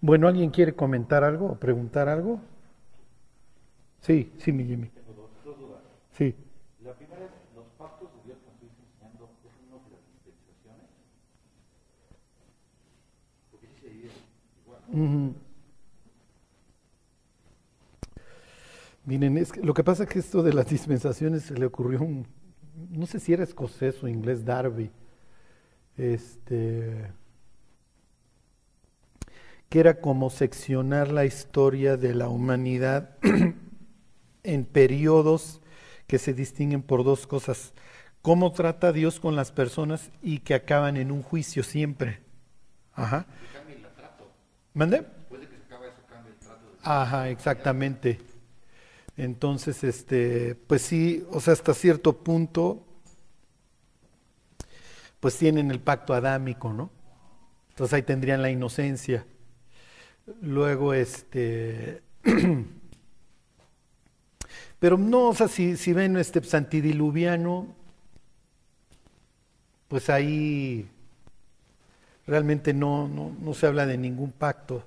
Bueno, ¿alguien quiere comentar algo o preguntar algo? Sí, sí, mi Jimmy. Tengo dos, dos dudas. Sí. La primera es, los pactos de Dios que estuviste enseñando, ¿es uno de las dispensaciones? Porque sí se divide igual. ¿no? Ujú. Miren, es que lo que pasa es que esto de las dispensaciones se le ocurrió un, no sé si era escocés o inglés, Darby, este, que era como seccionar la historia de la humanidad en periodos que se distinguen por dos cosas, cómo trata Dios con las personas y que acaban en un juicio siempre. Ajá. ¿Mande? Ajá, exactamente. Entonces, este, pues sí, o sea, hasta cierto punto, pues tienen el pacto adámico, ¿no? Entonces ahí tendrían la inocencia. Luego, este, pero no, o sea, si, si ven este pues, antidiluviano, pues ahí realmente no, no, no se habla de ningún pacto.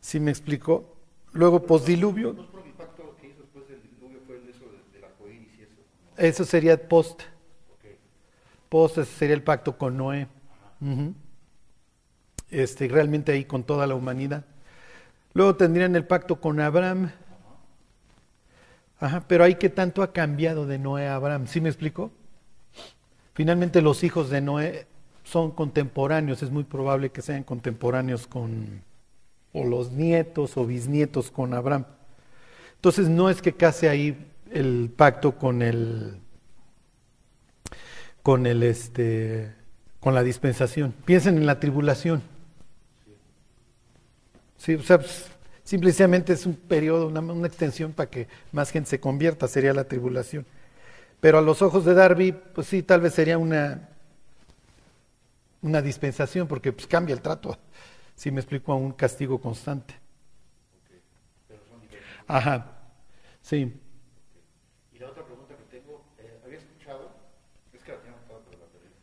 ¿Sí me explico? Luego, posdiluvio, No es por el pacto que hizo después del diluvio, fue el eso sería post. Post ese sería el pacto con Noé. Ujú. Este, realmente ahí con toda la humanidad. Luego tendrían el pacto con Abraham. Ajá, pero ahí que tanto ha cambiado de Noé a Abraham. ¿Sí me explico? Finalmente los hijos de Noé son contemporáneos, es muy probable que sean contemporáneos con o los nietos o bisnietos con Abraham. Entonces no es que case ahí el pacto con el con el este con la dispensación. Piensen en la tribulación. Sí, o sea, pues, simplemente es un periodo, una, una extensión para que más gente se convierta, sería la tribulación. Pero a los ojos de Darby, pues sí, tal vez sería una una dispensación porque pues cambia el trato. Si me explico a un castigo constante. Pero son diferentes. Ajá. Sí. Y la otra pregunta que tengo, eh, había escuchado, es que la tenía anotada pero la perdí,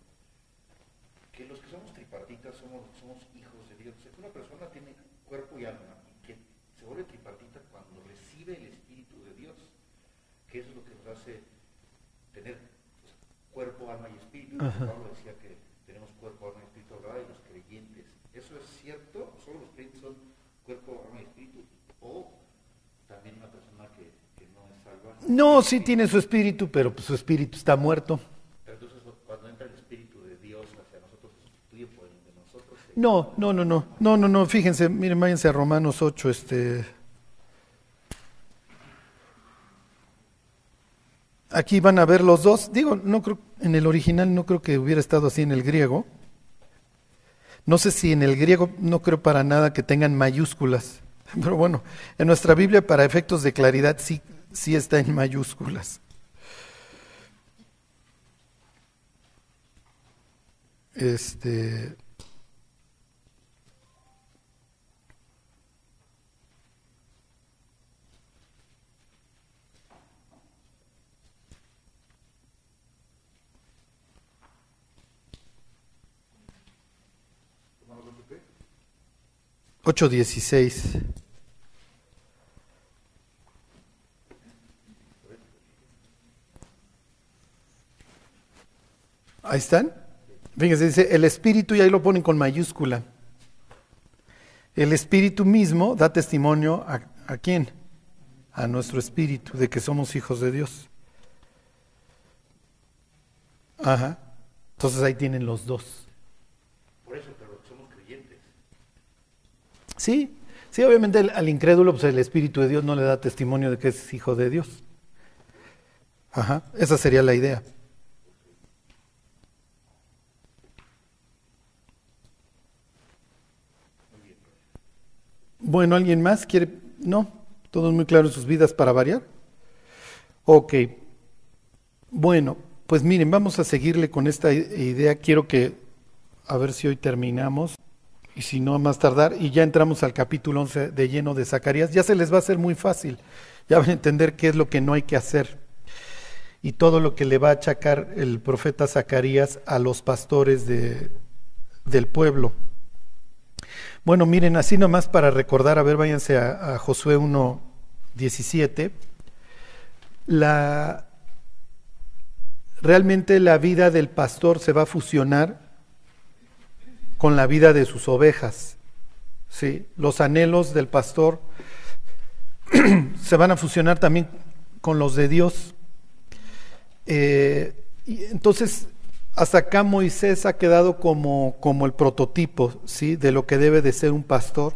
que los que somos tripartitas somos, somos hijos de Dios. O sea, que una persona tiene cuerpo y alma y que se vuelve tripartita cuando recibe el Espíritu de Dios, que eso es lo que nos hace tener pues, cuerpo, alma y espíritu. Ajá. Pablo decía que tenemos cuerpo, alma y espíritu, hablaba de los creyentes. ¿Eso es cierto? ¿Solo los creyentes son cuerpo, alma y espíritu? ¿O también una persona que, que no es salva? No, sí tiene su espíritu, pero pues, su espíritu está muerto. Pero entonces cuando entra el Espíritu de Dios hacia nosotros, se sustituye por el de nosotros. ¿se- No, no, no, no, no, no, no, fíjense, miren, váyanse a Romanos 8, este. Aquí van a ver los dos. Digo, no creo, en el original no creo que hubiera estado así en el griego. No sé si en el griego no creo para nada que tengan mayúsculas. Pero bueno, en nuestra Biblia para efectos de claridad sí, sí está en mayúsculas. Este. Ocho dieciséis. Ahí están. Fíjense, dice el espíritu y ahí lo ponen con mayúscula. El espíritu mismo da testimonio a, a quién? A nuestro espíritu de que somos hijos de Dios. Ajá. Entonces ahí tienen los dos. Por eso, pero somos creyentes. Sí, sí, obviamente al incrédulo pues el Espíritu de Dios no le da testimonio de que es hijo de Dios. Ajá, esa sería la idea. Bueno, ¿alguien más quiere? No, todos muy claros sus vidas para variar. Ok, bueno, pues miren, vamos a seguirle con esta idea. Quiero que, a ver si hoy terminamos y si no, más tardar, y ya entramos al capítulo 11 de lleno de Zacarías, ya se les va a hacer muy fácil, ya van a entender qué es lo que no hay que hacer y todo lo que le va a achacar el profeta Zacarías a los pastores de, del pueblo. Bueno, miren, así nomás para recordar, a ver, váyanse a, a Josué 1, 17. La, realmente la vida del pastor se va a fusionar con la vida de sus ovejas. ¿sí? Los anhelos del pastor se van a fusionar también con los de Dios. Eh, y entonces, hasta acá Moisés ha quedado como, como el prototipo ¿sí? de lo que debe de ser un pastor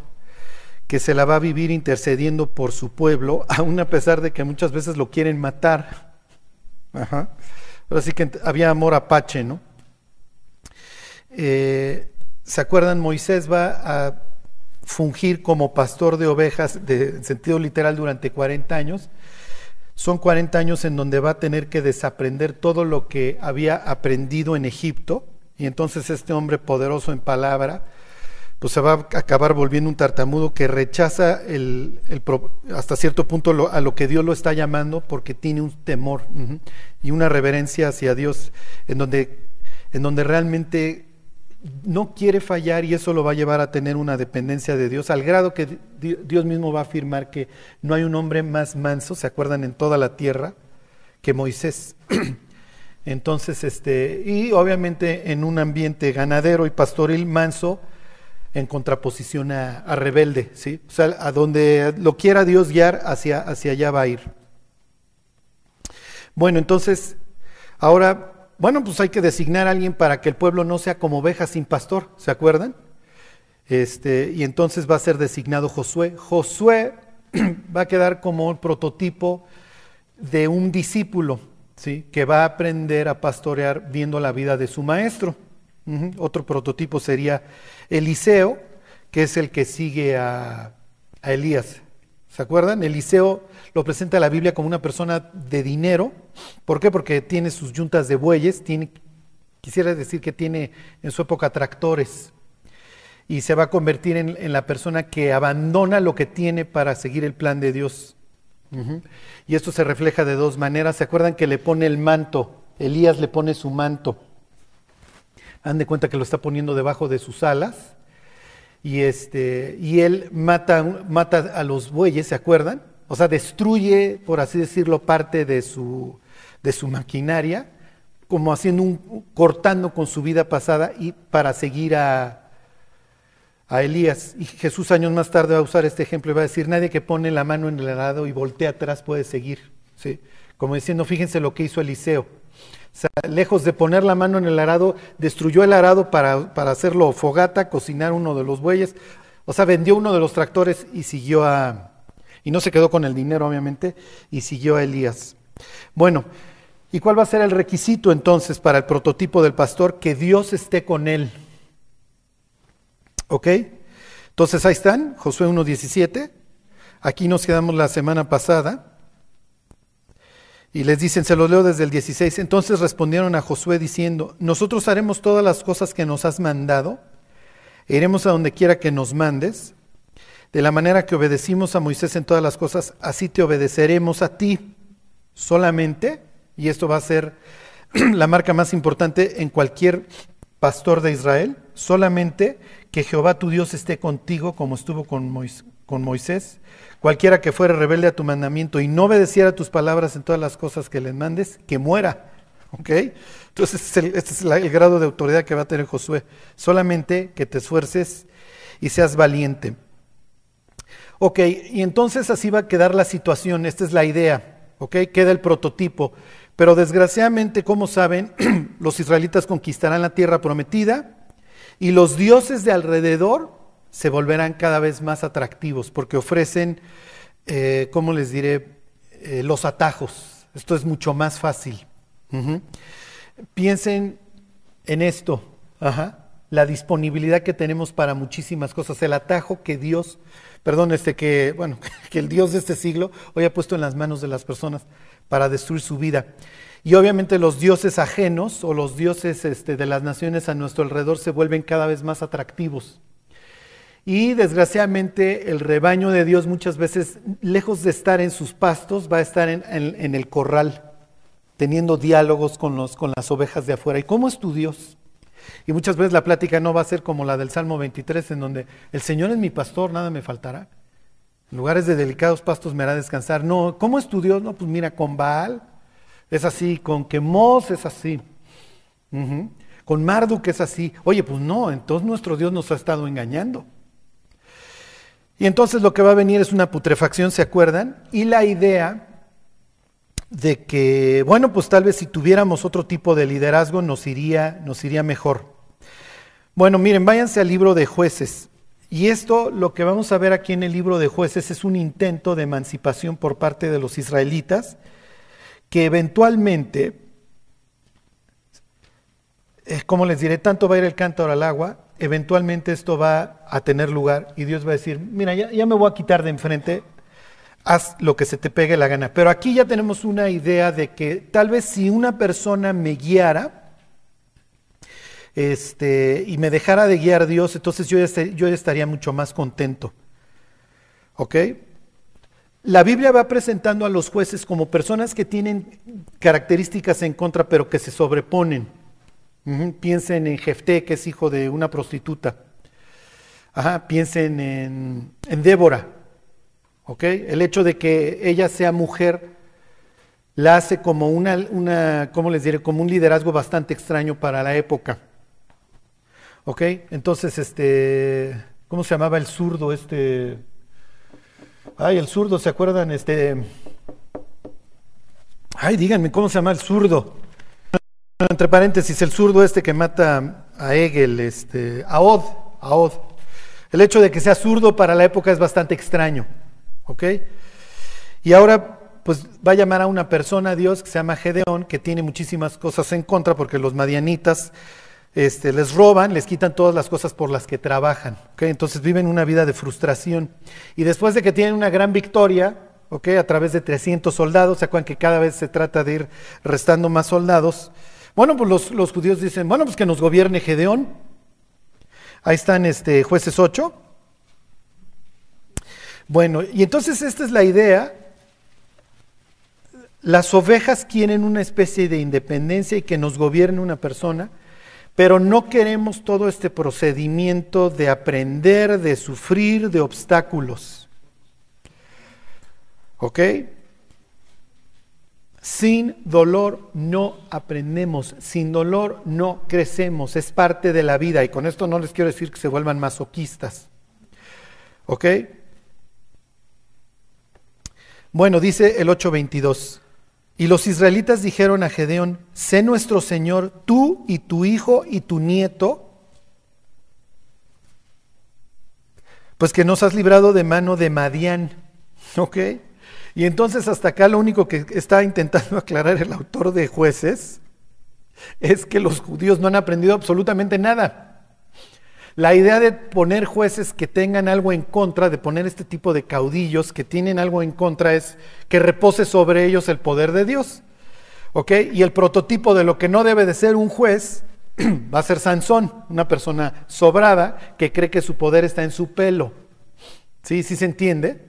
que se la va a vivir intercediendo por su pueblo, aun a pesar de que muchas veces lo quieren matar. Ajá. Pero sí que había amor apache, ¿no? Eh, ¿Se acuerdan? Moisés va a fungir como pastor de ovejas de, en sentido literal durante 40 años. Son 40 años en donde va a tener que desaprender todo lo que había aprendido en Egipto. Y entonces este hombre poderoso en palabra, pues se va a acabar volviendo un tartamudo que rechaza el, hasta cierto punto a lo que Dios lo está llamando porque tiene un temor y una reverencia hacia Dios en donde, en donde realmente no quiere fallar y eso lo va a llevar a tener una dependencia de Dios, al grado que Dios mismo va a afirmar que no hay un hombre más manso, ¿se acuerdan? En toda la tierra que Moisés. Entonces, este, y obviamente en un ambiente ganadero y pastoril manso, en contraposición a, rebelde, ¿sí? O sea, a donde lo quiera Dios guiar, hacia, hacia allá va a ir. Bueno, entonces, ahora, bueno, pues hay que designar a alguien para que el pueblo no sea como oveja sin pastor, ¿se acuerdan? Este, y entonces va a ser designado Josué. Josué va a quedar como el prototipo de un discípulo, ¿sí? Que va a aprender a pastorear viendo la vida de su maestro. Otro prototipo sería Eliseo, que es el que sigue a, Elías. ¿Se acuerdan? Eliseo lo presenta la Biblia como una persona de dinero. ¿Por qué? Porque tiene sus yuntas de bueyes, quisiera decir que tiene en su época tractores. Y se va a convertir en, la persona que abandona lo que tiene para seguir el plan de Dios. Y esto se refleja de dos maneras. ¿Se acuerdan que le pone el manto? Elías le pone su manto. Han de cuenta que lo está poniendo debajo de sus alas. Y, este, y él mata, mata a los bueyes, ¿se acuerdan? O sea, destruye, por así decirlo, parte de su, de su maquinaria, como haciendo un, cortando con su vida pasada y para seguir a, a Elías. Y Jesús años más tarde va a usar este ejemplo y va a decir, nadie que pone la mano en el arado y voltea atrás puede seguir. ¿Sí? Como diciendo, fíjense lo que hizo Eliseo sea, lejos de poner la mano en el arado, destruyó el arado para, para hacerlo fogata, cocinar uno de los bueyes. O sea, vendió uno de los tractores y siguió a... Y no se quedó con el dinero, obviamente, y siguió a Elías. Bueno, ¿y cuál va a ser el requisito entonces para el prototipo del pastor? Que Dios esté con él. ¿Ok? Entonces ahí están, Josué 1.17. Aquí nos quedamos la semana pasada. Y les dicen, se los leo desde el 16. Entonces respondieron a Josué diciendo, nosotros haremos todas las cosas que nos has mandado, iremos a donde quiera que nos mandes. De la manera que obedecimos a Moisés en todas las cosas, así te obedeceremos a ti solamente, y esto va a ser la marca más importante en cualquier pastor de Israel, solamente que Jehová tu Dios esté contigo como estuvo con Moisés Cualquiera que fuera rebelde a tu mandamiento y no obedeciera tus palabras en todas las cosas que le mandes, que muera. ¿Ok? Entonces, este es, el, el grado de autoridad que va a tener Josué. Solamente que te esfuerces y seas valiente. Ok, y entonces así va a quedar la situación. Esta es la idea. ¿Ok? Queda el prototipo. Pero desgraciadamente, como saben, los israelitas conquistarán la tierra prometida y los dioses de alrededor se volverán cada vez más atractivos porque ofrecen, eh, ¿cómo les diré?, eh, los atajos. Esto es mucho más fácil. Piensen en esto, la disponibilidad que tenemos para muchísimas cosas, el atajo que Dios, perdón, este que, bueno, que el Dios de este siglo hoy ha puesto en las manos de las personas para destruir su vida. Y obviamente los dioses ajenos o los dioses este, de las naciones a nuestro alrededor se vuelven cada vez más atractivos. Y desgraciadamente el rebaño de Dios muchas veces, lejos de estar en sus pastos, va a estar en, el corral, teniendo diálogos con, los, con las ovejas de afuera. ¿Y cómo es tu Dios? Y muchas veces la plática no va a ser como la del Salmo 23, en donde el Señor es mi pastor, nada me faltará. En lugares de delicados pastos me hará descansar. No, ¿cómo es tu Dios? No, pues mira, con Baal es así, con Quemos es así, con Marduk es así. Oye, pues no, entonces nuestro Dios nos ha estado engañando. Y entonces lo que va a venir es una putrefacción, ¿se acuerdan? Y la idea de que, bueno, pues tal vez si tuviéramos otro tipo de liderazgo nos iría, nos iría mejor. Bueno, miren, váyanse al libro de jueces. Y esto, lo que vamos a ver aquí en el libro de jueces, es un intento de emancipación por parte de los israelitas, que eventualmente, eh, como les diré, tanto va a ir el cántaro al agua, eventualmente esto va a tener lugar y Dios va a decir, mira, ya, ya me voy a quitar de enfrente haz lo que se te pegue la gana. Pero aquí ya tenemos una idea de que tal vez si una persona me guiara este, y me dejara de guiar Dios, entonces yo, yo estaría mucho más contento. ¿Ok? La Biblia va presentando a los jueces como personas que tienen características en contra, pero que se sobreponen. Piensen en Jefté, que es hijo de una prostituta. Ajá, piensen en, en Débora, el hecho de que ella sea mujer la hace como una, una ¿cómo les diré? Como un liderazgo bastante extraño para la época. ¿Ok? Entonces, este, ¿cómo se llamaba el zurdo? Este, ay, el zurdo, ¿se acuerdan? Este, ay, díganme, ¿cómo se llama el zurdo? Entre paréntesis, el zurdo este que mata a Hegel, este, a Od. El hecho de que sea zurdo para la época es bastante extraño. ¿Ok? Y ahora, pues va a llamar a una persona a Dios que se llama Gedeón, que tiene muchísimas cosas en contra porque los madianitas este, les roban, les quitan todas las cosas por las que trabajan. ¿ok? Entonces viven una vida de frustración. Y después de que tienen una gran victoria, ¿ok? a través de 300 soldados, ¿se acuerdan que cada vez se trata de ir restando más soldados? Bueno, pues los, los judíos dicen, bueno, pues que nos gobierne Gedeón. Ahí están este, jueces 8. Bueno, y entonces esta es la idea. Las ovejas quieren una especie de independencia y que nos gobierne una persona, pero no queremos todo este procedimiento de aprender, de sufrir, de obstáculos. ¿Ok? Sin dolor no aprendemos, sin dolor no crecemos, es parte de la vida y con esto no les quiero decir que se vuelvan masoquistas. ¿Ok? Bueno, dice el 8:22. Y los israelitas dijeron a Gedeón, sé nuestro Señor, tú y tu hijo y tu nieto, pues que nos has librado de mano de Madián. ¿Ok? Y entonces hasta acá lo único que está intentando aclarar el autor de jueces es que los judíos no han aprendido absolutamente nada. La idea de poner jueces que tengan algo en contra, de poner este tipo de caudillos que tienen algo en contra, es que repose sobre ellos el poder de Dios. ¿Ok? Y el prototipo de lo que no debe de ser un juez va a ser Sansón, una persona sobrada que cree que su poder está en su pelo. ¿Sí? ¿Sí se entiende?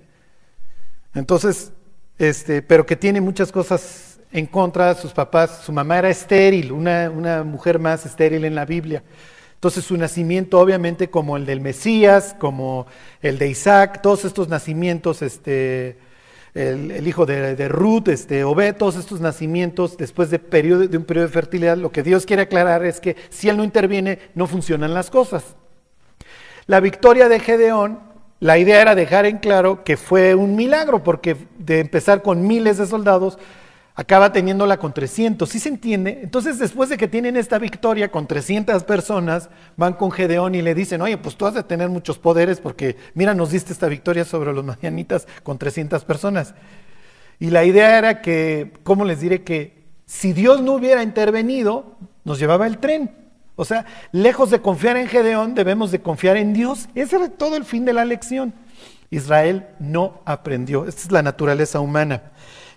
Entonces, este, pero que tiene muchas cosas en contra, sus papás, su mamá era estéril, una, una mujer más estéril en la Biblia. Entonces su nacimiento, obviamente, como el del Mesías, como el de Isaac, todos estos nacimientos, este, el, hijo de, Ruth, este, Obed, todos estos nacimientos después de, de un periodo de fertilidad, lo que Dios quiere aclarar es que si Él no interviene, no funcionan las cosas. La victoria de Gedeón, la idea era dejar en claro que fue un milagro, porque de empezar con miles de soldados, acaba teniéndola con 300. ¿Sí se entiende? Entonces, después de que tienen esta victoria con 300 personas, van con Gedeón y le dicen, oye, pues tú has de tener muchos poderes porque, mira, nos diste esta victoria sobre los madianitas con 300 personas. Y la idea era que, ¿cómo les diré? Que si Dios no hubiera intervenido, nos llevaba el tren. O sea, lejos de confiar en Gedeón, debemos de confiar en Dios. Ese era todo el fin de la lección. Israel no aprendió. Esta es la naturaleza humana.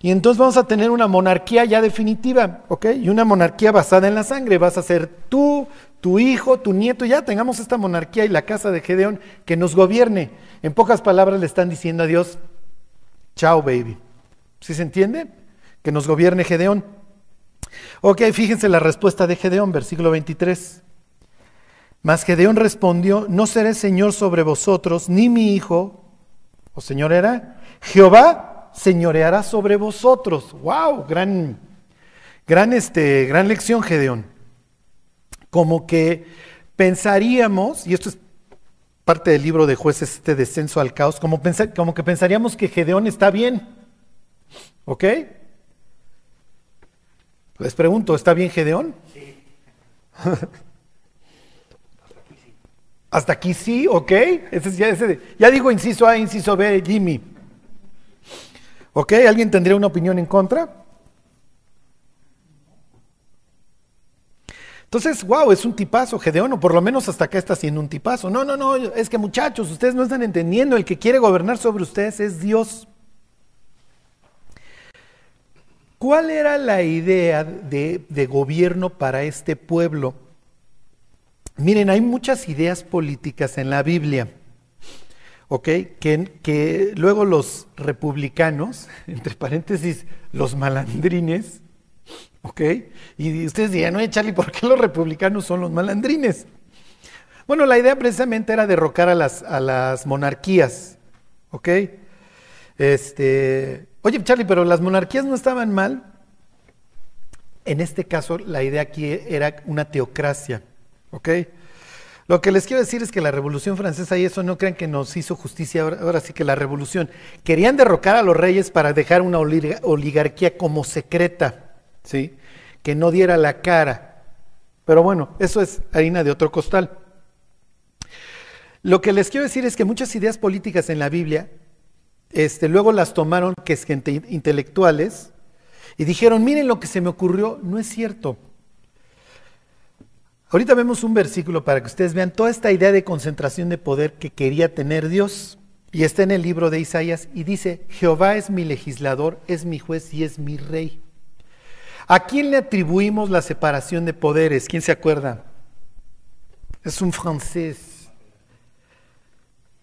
Y entonces vamos a tener una monarquía ya definitiva, ¿ok? Y una monarquía basada en la sangre. Vas a ser tú, tu hijo, tu nieto, ya tengamos esta monarquía y la casa de Gedeón que nos gobierne. En pocas palabras le están diciendo a Dios, chao baby. ¿Sí se entiende? Que nos gobierne Gedeón. Ok, fíjense la respuesta de Gedeón, versículo 23. Mas Gedeón respondió, no seré señor sobre vosotros, ni mi hijo, o señor era, Jehová señoreará sobre vosotros. ¡Wow! Gran, gran, este, gran lección, Gedeón. Como que pensaríamos, y esto es parte del libro de jueces, este descenso al caos, como, como que pensaríamos que Gedeón está bien. ¿Ok? Les pregunto, ¿está bien Gedeón? Sí. Hasta aquí sí, ok. Ese, ya, ya digo inciso A, inciso B, Jimmy. ¿Ok? ¿Alguien tendría una opinión en contra? Entonces, wow, es un tipazo, Gedeón, o por lo menos hasta acá está siendo un tipazo. No, no, no, es que muchachos, ustedes no están entendiendo, el que quiere gobernar sobre ustedes es Dios. ¿Cuál era la idea de, de gobierno para este pueblo? Miren, hay muchas ideas políticas en la Biblia, ¿ok? Que, que luego los republicanos, entre paréntesis, los malandrines, ¿Ok? Y ustedes dirán, oye Charlie, ¿por qué los republicanos son los malandrines? Bueno, la idea precisamente era derrocar a las, a las monarquías. ¿Ok? Este, oye Charlie, pero las monarquías no estaban mal. En este caso, la idea aquí era una teocracia. ¿Ok? Lo que les quiero decir es que la Revolución Francesa, y eso no crean que nos hizo justicia ahora, ahora, sí que la Revolución, querían derrocar a los reyes para dejar una oligarquía como secreta. ¿sí? que no diera la cara. Pero bueno, eso es harina de otro costal. Lo que les quiero decir es que muchas ideas políticas en la Biblia, este, luego las tomaron, que es gente intelectuales, y dijeron, miren lo que se me ocurrió, no es cierto. Ahorita vemos un versículo para que ustedes vean toda esta idea de concentración de poder que quería tener Dios. Y está en el libro de Isaías y dice, Jehová es mi legislador, es mi juez y es mi rey. ¿A quién le atribuimos la separación de poderes? ¿Quién se acuerda? Es un francés.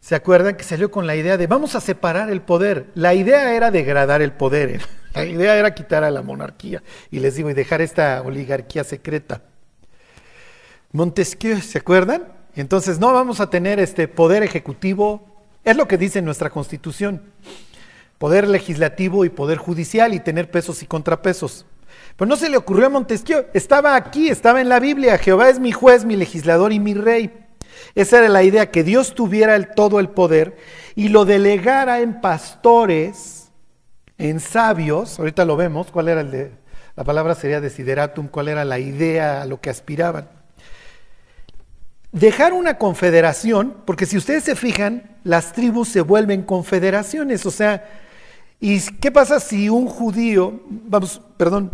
¿Se acuerdan que salió con la idea de vamos a separar el poder? La idea era degradar el poder, la idea era quitar a la monarquía y les digo, y dejar esta oligarquía secreta. Montesquieu, ¿se acuerdan? Entonces no vamos a tener este poder ejecutivo, es lo que dice nuestra constitución, poder legislativo y poder judicial y tener pesos y contrapesos. Pues no se le ocurrió a Montesquieu, estaba aquí, estaba en la Biblia, Jehová es mi juez, mi legislador y mi rey. Esa era la idea, que Dios tuviera el, todo el poder y lo delegara en pastores, en sabios, ahorita lo vemos, cuál era el de, la palabra sería desideratum, cuál era la idea a lo que aspiraban. Dejar una confederación, porque si ustedes se fijan, las tribus se vuelven confederaciones, o sea, ¿y qué pasa si un judío, vamos, perdón,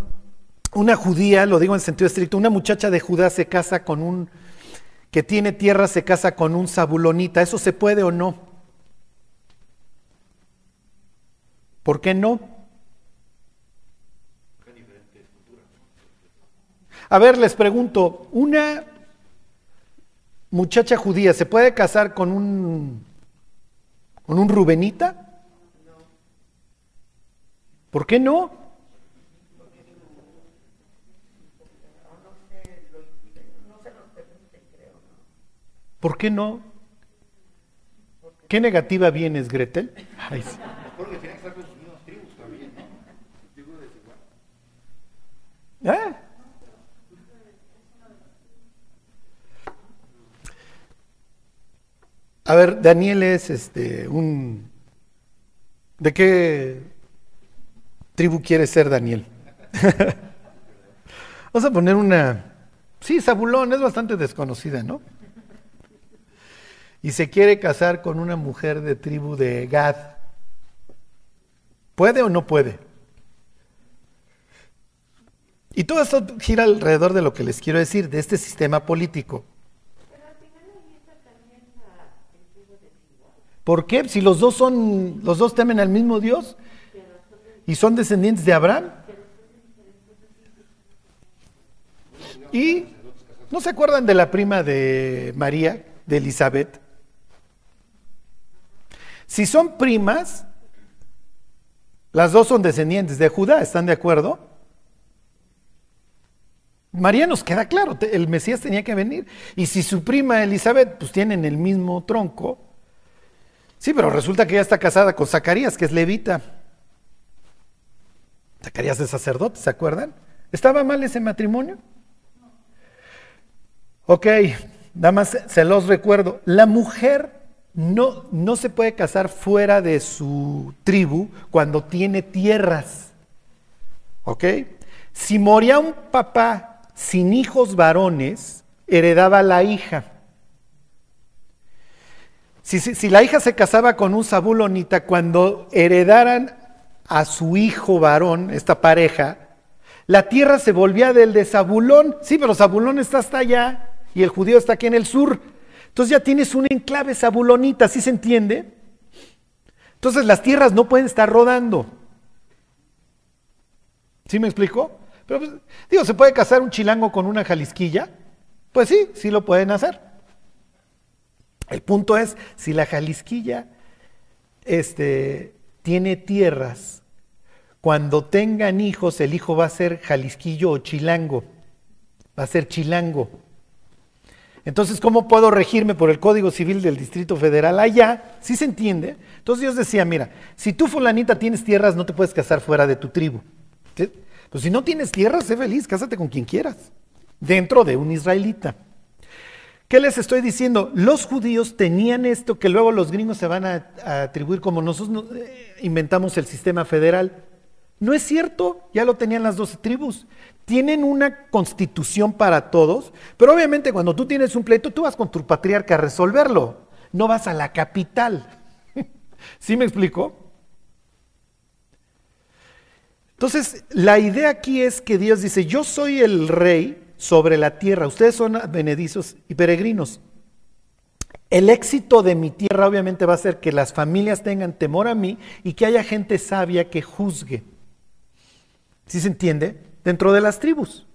una judía, lo digo en sentido estricto, una muchacha de Judá se casa con un, que tiene tierra, se casa con un zabulonita. ¿Eso se puede o no? ¿Por qué no? A ver, les pregunto, ¿una muchacha judía se puede casar con un, con un rubenita? ¿Por qué no? ¿Por qué no? ¿Qué negativa vienes, Gretel? Ay, sí. Porque tiene que estar con sus mismos tribus también, ¿no? ¿Eh? A ver, Daniel es este un ¿De qué tribu quiere ser Daniel? Vamos a poner una Sí, Zabulón es bastante desconocida, ¿no? y se quiere casar con una mujer de tribu de Gad, ¿puede o no puede? Y todo esto gira alrededor de lo que les quiero decir, de este sistema político. ¿Por qué? Si los dos son, los dos temen al mismo Dios y son descendientes de Abraham. Y no se acuerdan de la prima de María, de Elizabeth, si son primas, las dos son descendientes de Judá, ¿están de acuerdo? María nos queda claro, el Mesías tenía que venir. Y si su prima Elizabeth, pues tienen el mismo tronco. Sí, pero resulta que ella está casada con Zacarías, que es levita. Zacarías es sacerdote, ¿se acuerdan? ¿Estaba mal ese matrimonio? Ok, nada más se los recuerdo. La mujer no, no se puede casar fuera de su tribu cuando tiene tierras. ¿Ok? Si moría un papá sin hijos varones, heredaba la hija. Si, si, la hija se casaba con un sabulonita, cuando heredaran a su hijo varón, esta pareja, la tierra se volvía del de Zabulón. Sí, pero Zabulón está hasta allá y el judío está aquí en el sur. Entonces ya tienes un enclave Zabulonita, ¿sí se entiende? Entonces las tierras no pueden estar rodando. ¿Sí me explico? Pero pues, digo, ¿se puede casar un chilango con una jalisquilla? Pues sí, sí lo pueden hacer. El punto es, si la jalisquilla este, tiene tierras, cuando tengan hijos, el hijo va a ser jalisquillo o chilango. Va a ser chilango. Entonces, ¿cómo puedo regirme por el Código Civil del Distrito Federal allá? ¿Sí se entiende? Entonces Dios decía, mira, si tú fulanita tienes tierras, no te puedes casar fuera de tu tribu. Pues si no tienes tierras, sé feliz, cásate con quien quieras, dentro de un israelita. ¿Qué les estoy diciendo? Los judíos tenían esto que luego los gringos se van a, atribuir como nosotros eh, inventamos el sistema federal. No es cierto, ya lo tenían las doce tribus. Tienen una constitución para todos, pero obviamente cuando tú tienes un pleito, tú vas con tu patriarca a resolverlo, no vas a la capital. ¿Sí me explico? Entonces, la idea aquí es que Dios dice, yo soy el rey sobre la tierra, ustedes son benedizos y peregrinos. El éxito de mi tierra obviamente va a ser que las familias tengan temor a mí y que haya gente sabia que juzgue. ¿Sí se entiende? Dentro de las tribus.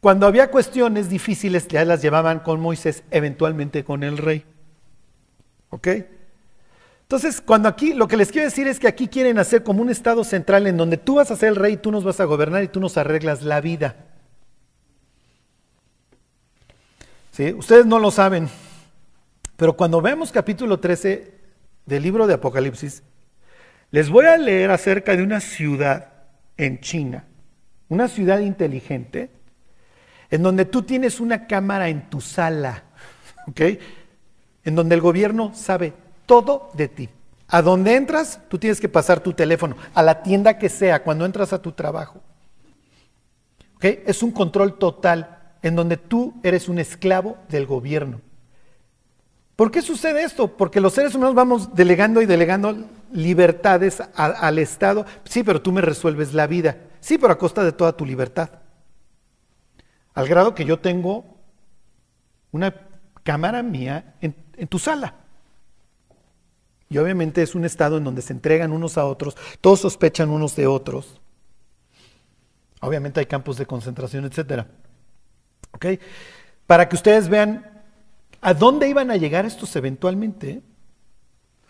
Cuando había cuestiones difíciles, ya las llevaban con Moisés, eventualmente con el rey. ¿Ok? Entonces, cuando aquí, lo que les quiero decir es que aquí quieren hacer como un estado central en donde tú vas a ser el rey, tú nos vas a gobernar y tú nos arreglas la vida. ¿Sí? Ustedes no lo saben, pero cuando vemos capítulo 13 del libro de Apocalipsis, les voy a leer acerca de una ciudad en China, una ciudad inteligente, en donde tú tienes una cámara en tu sala, ¿ok? En donde el gobierno sabe todo de ti. A donde entras, tú tienes que pasar tu teléfono, a la tienda que sea, cuando entras a tu trabajo. Es un control total en donde tú eres un esclavo del gobierno. ¿Por qué sucede esto? Porque los seres humanos vamos delegando y delegando libertades al Estado. Sí, pero tú me resuelves la vida. Sí, pero a costa de toda tu libertad. Al grado que yo tengo una cámara mía en tu sala. Y obviamente es un estado en donde se entregan unos a otros, todos sospechan unos de otros. Obviamente hay campos de concentración, etc. ¿Ok? Para que ustedes vean a dónde iban a llegar estos eventualmente.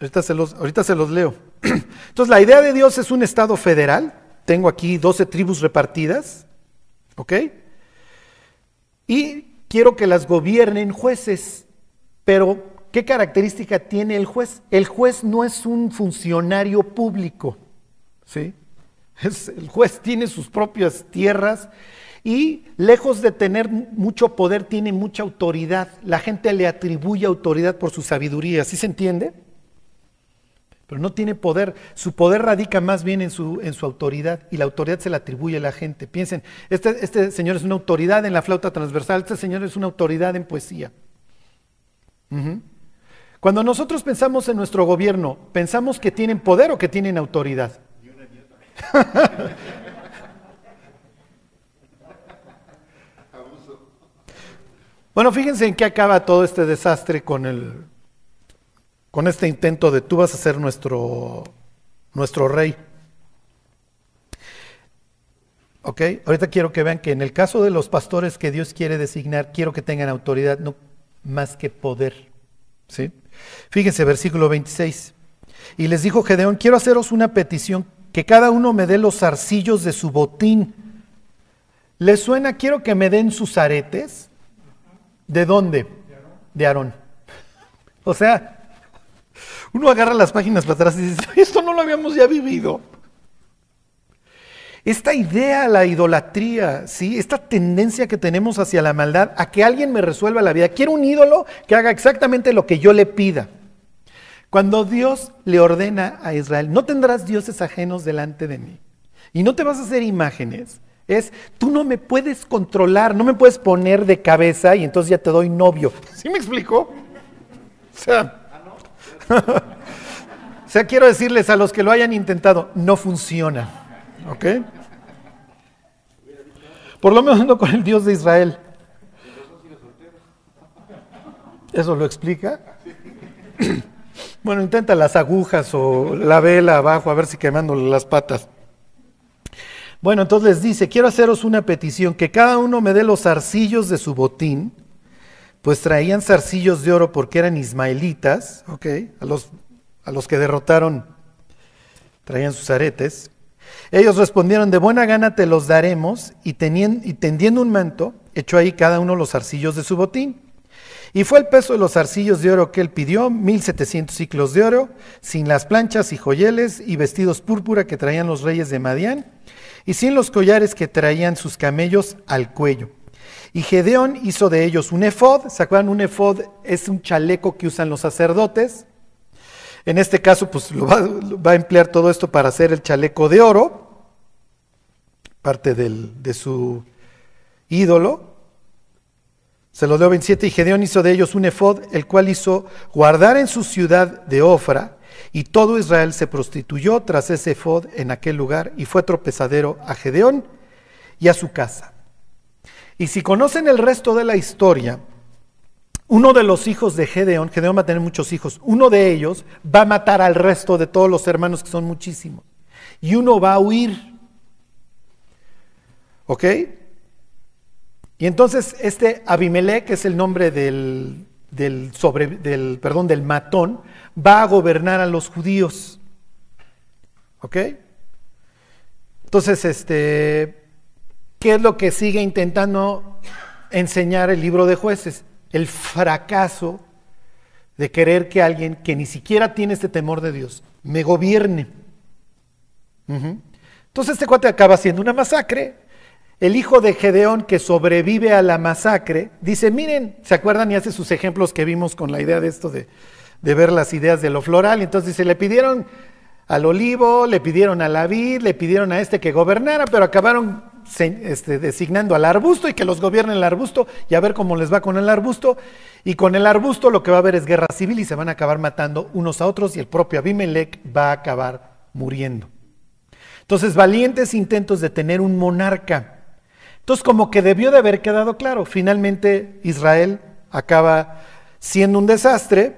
Ahorita se los, ahorita se los leo. Entonces, la idea de Dios es un estado federal. Tengo aquí 12 tribus repartidas. ¿Ok? Y quiero que las gobiernen jueces. Pero ¿Qué característica tiene el juez? El juez no es un funcionario público, ¿sí? el juez tiene sus propias tierras y lejos de tener mucho poder, tiene mucha autoridad. La gente le atribuye autoridad por su sabiduría, ¿sí se entiende? Pero no tiene poder. Su poder radica más bien en su, en su autoridad y la autoridad se la atribuye a la gente. Piensen, este, este señor es una autoridad en la flauta transversal, este señor es una autoridad en poesía. Cuando nosotros pensamos en nuestro gobierno, ¿pensamos que tienen poder o que tienen autoridad? bueno, fíjense en qué acaba todo este desastre con el con este intento de tú vas a ser nuestro nuestro rey. ¿Ok? Ahorita quiero que vean que en el caso de los pastores que Dios quiere designar, quiero que tengan autoridad, no más que poder. ¿Sí? Fíjense, versículo 26. Y les dijo Gedeón, quiero haceros una petición, que cada uno me dé los zarcillos de su botín. ¿Les suena, quiero que me den sus aretes? ¿De dónde? De Aarón. O sea, uno agarra las páginas para atrás y dice, esto no lo habíamos ya vivido. Esta idea, la idolatría, ¿sí? esta tendencia que tenemos hacia la maldad, a que alguien me resuelva la vida. Quiero un ídolo que haga exactamente lo que yo le pida. Cuando Dios le ordena a Israel, no tendrás dioses ajenos delante de mí. Y no te vas a hacer imágenes. Es, tú no me puedes controlar, no me puedes poner de cabeza y entonces ya te doy novio. ¿Sí me explico? O sea, o sea, quiero decirles a los que lo hayan intentado, no funciona. ¿Ok? Por lo menos no con el Dios de Israel. ¿Eso lo explica? Bueno, intenta las agujas o la vela abajo a ver si quemándole las patas. Bueno, entonces les dice, quiero haceros una petición, que cada uno me dé los zarcillos de su botín, pues traían zarcillos de oro porque eran ismaelitas, ¿ok? A los, a los que derrotaron traían sus aretes. Ellos respondieron, de buena gana te los daremos, y, y tendiendo un manto, echó ahí cada uno los zarcillos de su botín. Y fue el peso de los zarcillos de oro que él pidió, mil setecientos ciclos de oro, sin las planchas y joyeles y vestidos púrpura que traían los reyes de Madián, y sin los collares que traían sus camellos al cuello. Y Gedeón hizo de ellos un efod. ¿Se acuerdan? Un efod es un chaleco que usan los sacerdotes. En este caso, pues lo va, a emplear todo esto para hacer el chaleco de oro, parte de su ídolo. Se lo dio 27 y Gedeón hizo de ellos un efod, el cual hizo guardar en su ciudad de Ofra, y todo Israel se prostituyó tras ese efod en aquel lugar, y fue tropezadero a Gedeón y a su casa. Y si conocen el resto de la historia, uno de los hijos de Gedeón, Gedeón va a tener muchos hijos, uno de ellos va a matar al resto de todos los hermanos, que son muchísimos. Y uno va a huir. ¿Ok? Y entonces este Abimelech, que es el nombre del, del, sobre, del, perdón, del matón, va a gobernar a los judíos. ¿Ok? Entonces, este, ¿Qué es lo que sigue intentando enseñar el libro de jueces? El fracaso de querer que alguien que ni siquiera tiene este temor de Dios me gobierne. Entonces este cuate acaba haciendo una masacre. El hijo de Gedeón que sobrevive a la masacre dice, miren, ¿se acuerdan? Y hace sus ejemplos que vimos con la idea de esto de, ver las ideas de lo floral. Entonces dice, le pidieron al olivo, le pidieron a la vid, le pidieron a este que gobernara, pero acabaron este, designando al arbusto y que los gobierne el arbusto y a ver cómo les va con el arbusto. Y con el arbusto lo que va a haber es guerra civil y se van a acabar matando unos a otros y el propio Abimelech va a acabar muriendo. Entonces, valientes intentos de tener un monarca. Entonces, como que debió de haber quedado claro, finalmente Israel acaba siendo un desastre.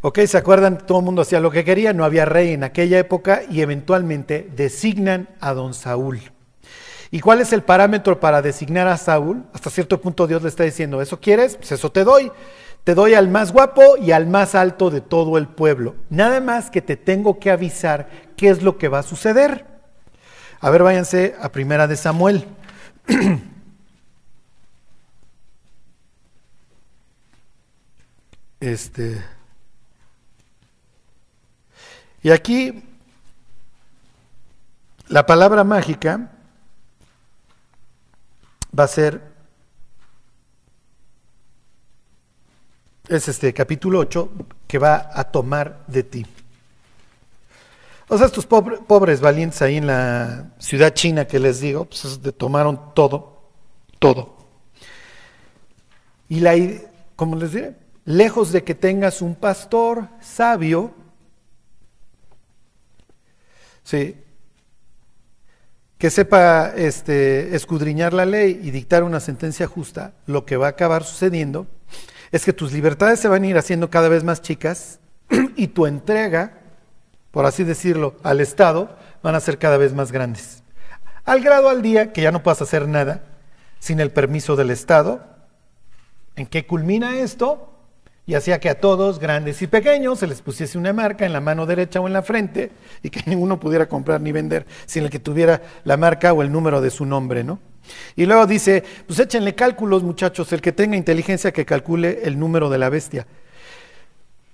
Ok, ¿se acuerdan? Todo el mundo hacía lo que quería, no había rey en aquella época y eventualmente designan a don Saúl. ¿Y cuál es el parámetro para designar a Saúl? Hasta cierto punto Dios le está diciendo, ¿eso quieres? Pues eso te doy. Te doy al más guapo y al más alto de todo el pueblo. Nada más que te tengo que avisar qué es lo que va a suceder. A ver, váyanse a primera de Samuel. Este. Y aquí la palabra mágica va a ser, es este capítulo 8, que va a tomar de ti. O sea, estos pobres valientes ahí en la ciudad china que les digo, pues tomaron todo, todo. Y la, como les diré, lejos de que tengas un pastor sabio, sí, que sepa este, escudriñar la ley y dictar una sentencia justa, lo que va a acabar sucediendo es que tus libertades se van a ir haciendo cada vez más chicas y tu entrega, por así decirlo, al Estado van a ser cada vez más grandes. Al grado al día que ya no puedas hacer nada sin el permiso del Estado. ¿En qué culmina esto? y hacía que a todos, grandes y pequeños, se les pusiese una marca en la mano derecha o en la frente y que ninguno pudiera comprar ni vender sin el que tuviera la marca o el número de su nombre, ¿no? Y luego dice, pues échenle cálculos muchachos, el que tenga inteligencia que calcule el número de la bestia.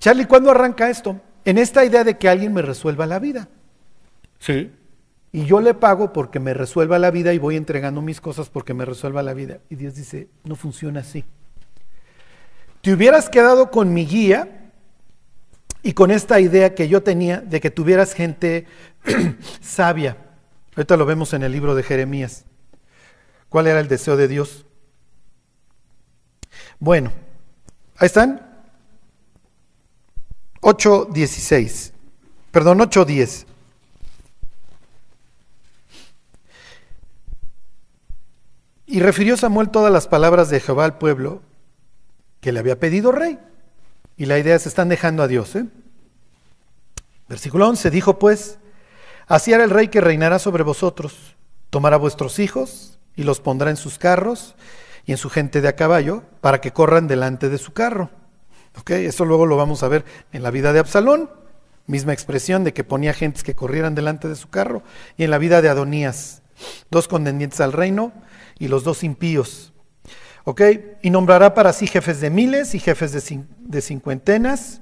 Charlie, ¿cuándo arranca esto? En esta idea de que alguien me resuelva la vida. Sí. Y yo le pago porque me resuelva la vida y voy entregando mis cosas porque me resuelva la vida. Y Dios dice, no funciona así. Te hubieras quedado con mi guía y con esta idea que yo tenía de que tuvieras gente sabia. Ahorita lo vemos en el libro de Jeremías. ¿Cuál era el deseo de Dios? Bueno, ahí están. 8.16. Perdón, 8.10. Y refirió Samuel todas las palabras de Jehová al pueblo que le había pedido rey. Y la idea se están dejando a Dios. ¿eh? Versículo 11, dijo pues, así hará el rey que reinará sobre vosotros, tomará vuestros hijos y los pondrá en sus carros y en su gente de a caballo para que corran delante de su carro. Eso luego lo vamos a ver en la vida de Absalón, misma expresión de que ponía gentes que corrieran delante de su carro, y en la vida de Adonías, dos contendientes al reino y los dos impíos. ¿Ok? Y nombrará para sí jefes de miles y jefes de, de cincuentenas,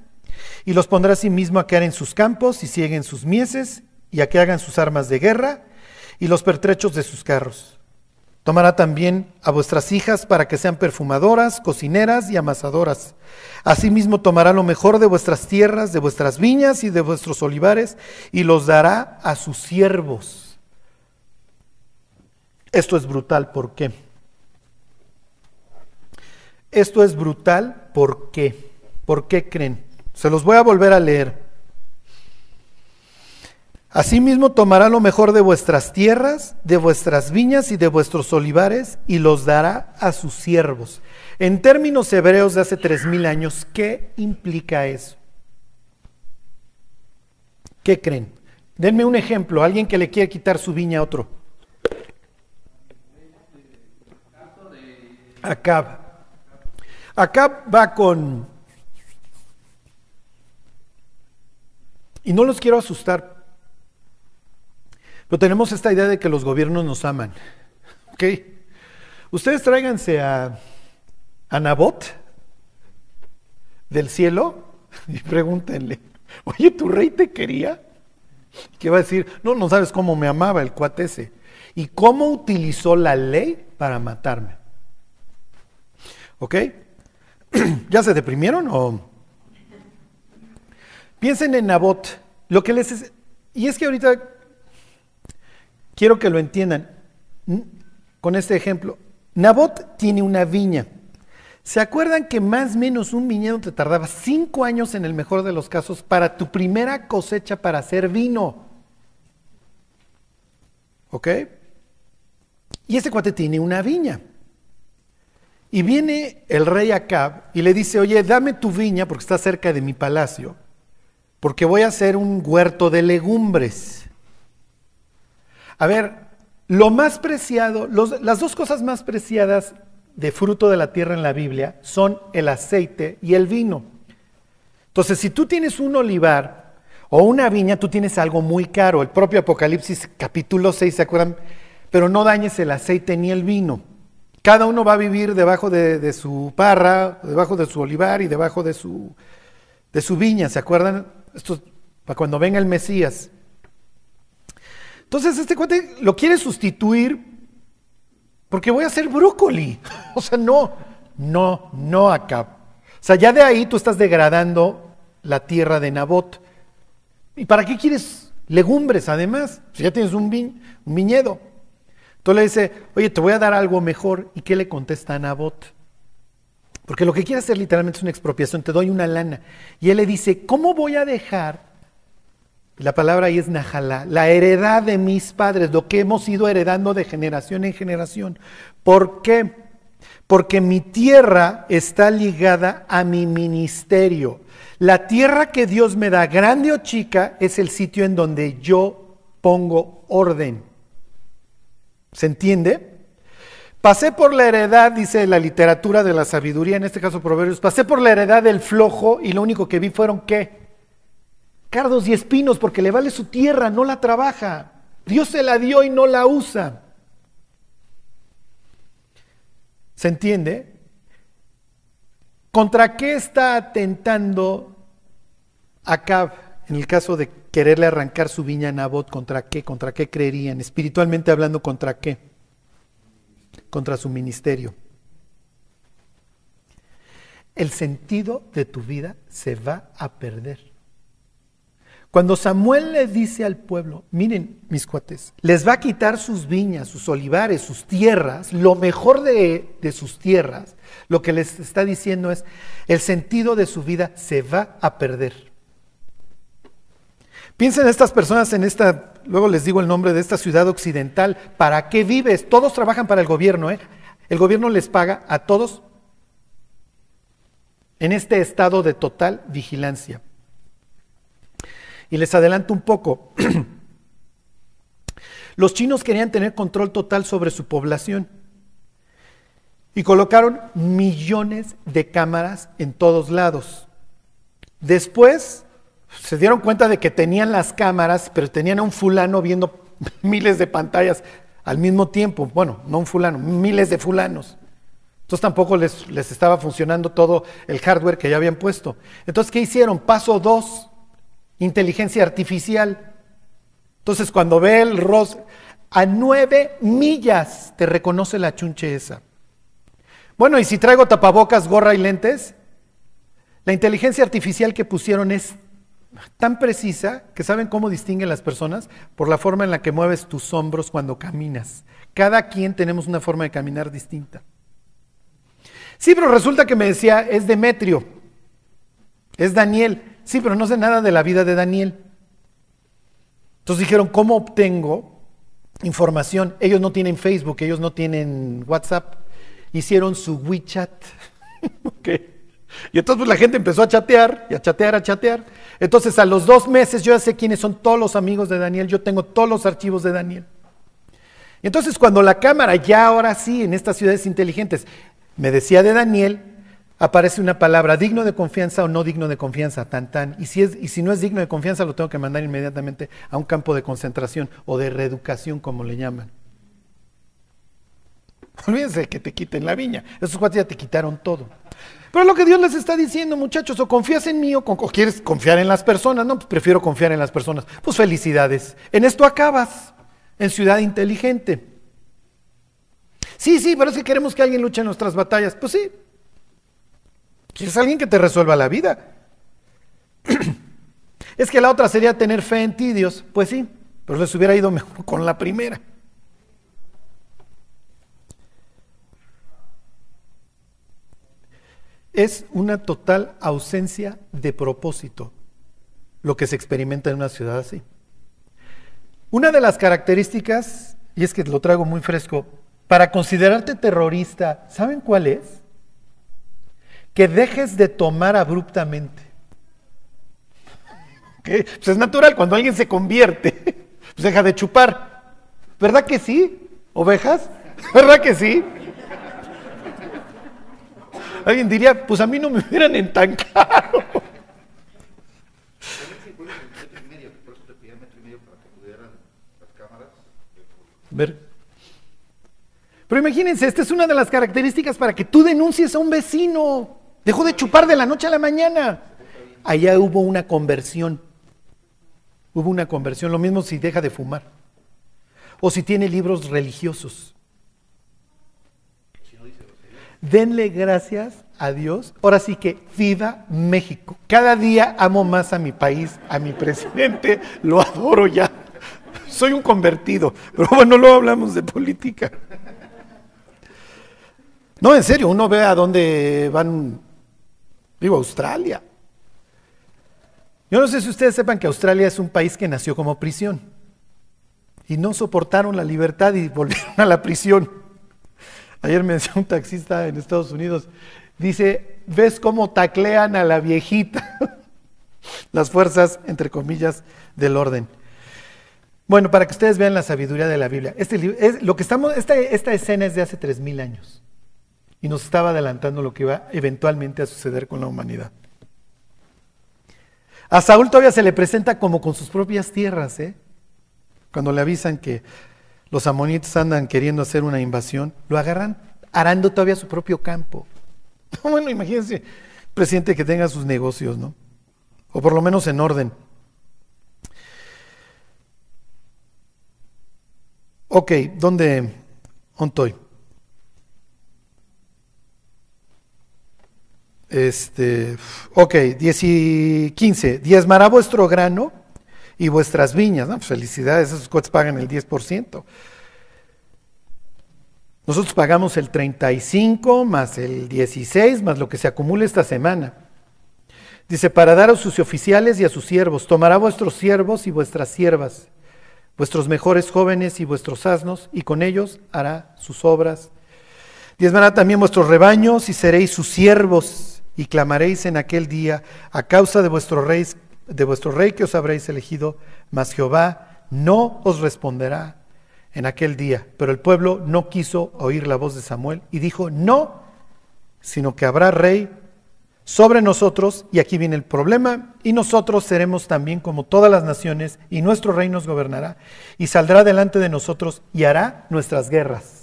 y los pondrá a sí mismo a que en sus campos y sieguen sus mieses, y a que hagan sus armas de guerra y los pertrechos de sus carros. Tomará también a vuestras hijas para que sean perfumadoras, cocineras y amasadoras. Asimismo tomará lo mejor de vuestras tierras, de vuestras viñas y de vuestros olivares, y los dará a sus siervos. Esto es brutal, ¿por qué? Esto es brutal, ¿por qué? ¿Por qué creen? Se los voy a volver a leer. Asimismo tomará lo mejor de vuestras tierras, de vuestras viñas y de vuestros olivares y los dará a sus siervos. En términos hebreos de hace tres mil años, ¿qué implica eso? ¿Qué creen? Denme un ejemplo, alguien que le quiere quitar su viña a otro. Acab. Acab va con... Y no los quiero asustar, pero tenemos esta idea de que los gobiernos nos aman. ¿Ok? Ustedes tráiganse a, a Nabot del cielo y pregúntenle, oye, ¿tu rey te quería? ¿Qué va a decir? No, no sabes cómo me amaba el cuate ese. ¿Y cómo utilizó la ley para matarme? ¿Ok? ¿Ya se deprimieron o...? Piensen en Nabot. Lo que les... Y es que ahorita quiero que lo entiendan con este ejemplo. Nabot tiene una viña. ¿Se acuerdan que más o menos un viñedo te tardaba cinco años en el mejor de los casos para tu primera cosecha para hacer vino? ¿Ok? Y este cuate tiene una viña. Y viene el rey Acab y le dice, oye, dame tu viña porque está cerca de mi palacio, porque voy a hacer un huerto de legumbres. A ver, lo más preciado, las dos cosas más preciadas de fruto de la tierra en la Biblia son el aceite y el vino. Entonces, si tú tienes un olivar o una viña, tú tienes algo muy caro. El propio Apocalipsis capítulo 6, ¿se acuerdan? Pero no dañes el aceite ni el vino. Cada uno va a vivir debajo de, su parra, debajo de su olivar y debajo de su, de su viña. ¿Se acuerdan? Esto para cuando venga el Mesías. Entonces este cuate lo quiere sustituir porque voy a hacer brócoli. O sea, no, no, no acá. O sea, ya de ahí tú estás degradando la tierra de Nabot. ¿Y para qué quieres legumbres además? Si ya tienes un, un viñedo. Entonces le dice, oye, te voy a dar algo mejor. ¿Y qué le contesta a Nabot? Porque lo que quiere hacer literalmente es una expropiación, te doy una lana. Y él le dice, ¿cómo voy a dejar? La palabra ahí es Najalá, la heredad de mis padres, lo que hemos ido heredando de generación en generación. ¿Por qué? Porque mi tierra está ligada a mi ministerio. La tierra que Dios me da, grande o chica, es el sitio en donde yo pongo orden. ¿Se entiende? Pasé por la heredad, dice la literatura de la sabiduría, en este caso Proverbios, pasé por la heredad del flojo y lo único que vi fueron qué? Cardos y espinos porque le vale su tierra, no la trabaja. Dios se la dio y no la usa. ¿Se entiende? ¿Contra qué está atentando Acab en el caso de quererle arrancar su viña a Nabot? ¿Contra qué? ¿Contra qué creerían? Espiritualmente hablando, ¿contra qué? contra su ministerio. El sentido de tu vida se va a perder. Cuando Samuel le dice al pueblo, miren mis cuates, les va a quitar sus viñas, sus olivares, sus tierras, lo mejor de, de, sus tierras, lo que les está diciendo es, el sentido de su vida se va a perder. Piensen estas personas en esta, luego les digo el nombre de esta ciudad occidental, ¿para qué vives? Todos trabajan para el gobierno, ¿eh? El gobierno les paga a todos en este estado de total vigilancia. Y les adelanto un poco. Los chinos querían tener control total sobre su población y colocaron millones de cámaras en todos lados. Después se dieron cuenta de que tenían las cámaras, pero tenían a un fulano viendo miles de pantallas al mismo tiempo. Bueno, no un fulano, miles de fulanos. Entonces tampoco les, les estaba funcionando todo el hardware que ya habían puesto. Entonces, ¿qué hicieron? Paso dos, inteligencia artificial. Entonces, cuando ve el ROS, a nueve millas te reconoce la chunche esa. Bueno, y si traigo tapabocas, gorra y lentes, la inteligencia artificial que pusieron es tan precisa que saben cómo distinguen las personas por la forma en la que mueves tus hombros cuando caminas. Cada quien tenemos una forma de caminar distinta. Sí, pero resulta que me decía, es Demetrio, es Daniel. Sí, pero no sé nada de la vida de Daniel. Entonces dijeron, ¿cómo obtengo información? Ellos no tienen Facebook, ellos no tienen WhatsApp. Hicieron su WeChat. Y entonces pues, la gente empezó a chatear, y a chatear, a chatear. Entonces a los dos meses yo ya sé quiénes son todos los amigos de Daniel, yo tengo todos los archivos de Daniel. Y entonces cuando la cámara, ya ahora sí, en estas ciudades inteligentes, me decía de Daniel, aparece una palabra, digno de confianza o no digno de confianza, tan tan. Y si, es, y si no es digno de confianza, lo tengo que mandar inmediatamente a un campo de concentración o de reeducación, como le llaman. Olvídense que te quiten la viña. Esos cuatro ya te quitaron todo. Pero lo que Dios les está diciendo, muchachos, o confías en mí o, quieres confiar en las personas. No, pues prefiero confiar en las personas. Pues felicidades. En esto acabas, en ciudad inteligente. Sí, sí, pero es que queremos que alguien luche en nuestras batallas. Pues sí. Quieres alguien que te resuelva la vida. es que la otra sería tener fe en ti, Dios. Pues sí, pero les hubiera ido mejor con la primera. Es una total ausencia de propósito lo que se experimenta en una ciudad así. Una de las características, y es que lo traigo muy fresco, para considerarte terrorista, ¿saben cuál es? Que dejes de tomar abruptamente. Pues es natural, cuando alguien se convierte, pues deja de chupar. ¿Verdad que sí? ¿Ovejas? ¿Verdad que sí? Alguien diría, pues a mí no me hubieran entancado. Ver. Pero imagínense, esta es una de las características para que tú denuncies a un vecino. Dejó de chupar de la noche a la mañana. Allá hubo una conversión. Hubo una conversión. Lo mismo si deja de fumar. O si tiene libros religiosos. Denle gracias a Dios. Ahora sí que viva México. Cada día amo más a mi país, a mi presidente, lo adoro ya. Soy un convertido, pero bueno, no hablamos de política. No, en serio, uno ve a dónde van, digo, Australia. Yo no sé si ustedes sepan que Australia es un país que nació como prisión y no soportaron la libertad y volvieron a la prisión. Ayer me decía un taxista en Estados Unidos, dice, ¿ves cómo taclean a la viejita? Las fuerzas, entre comillas, del orden. Bueno, para que ustedes vean la sabiduría de la Biblia. Este es, lo que estamos, esta, esta escena es de hace tres mil años y nos estaba adelantando lo que iba eventualmente a suceder con la humanidad. A Saúl todavía se le presenta como con sus propias tierras, ¿eh? Cuando le avisan que los amonitas andan queriendo hacer una invasión, lo agarran arando todavía su propio campo. Bueno, imagínense, presidente que tenga sus negocios, ¿no? O por lo menos en orden. Ok, ¿dónde estoy? Este, ok, 10 y 15. Diezmará vuestro grano y vuestras viñas. felicidades, esos coches pagan el 10%. Nosotros pagamos el 35 más el 16 más lo que se acumule esta semana. Dice, para dar a sus oficiales y a sus siervos, tomará vuestros siervos y vuestras siervas, vuestros mejores jóvenes y vuestros asnos, y con ellos hará sus obras. Diezmará también vuestros rebaños y seréis sus siervos y clamaréis en aquel día a causa de vuestro rey, de vuestro rey que os habréis elegido, mas Jehová no os responderá en aquel día. Pero el pueblo no quiso oír la voz de Samuel y dijo, no, sino que habrá rey sobre nosotros, y aquí viene el problema, y nosotros seremos también como todas las naciones, y nuestro rey nos gobernará, y saldrá delante de nosotros y hará nuestras guerras.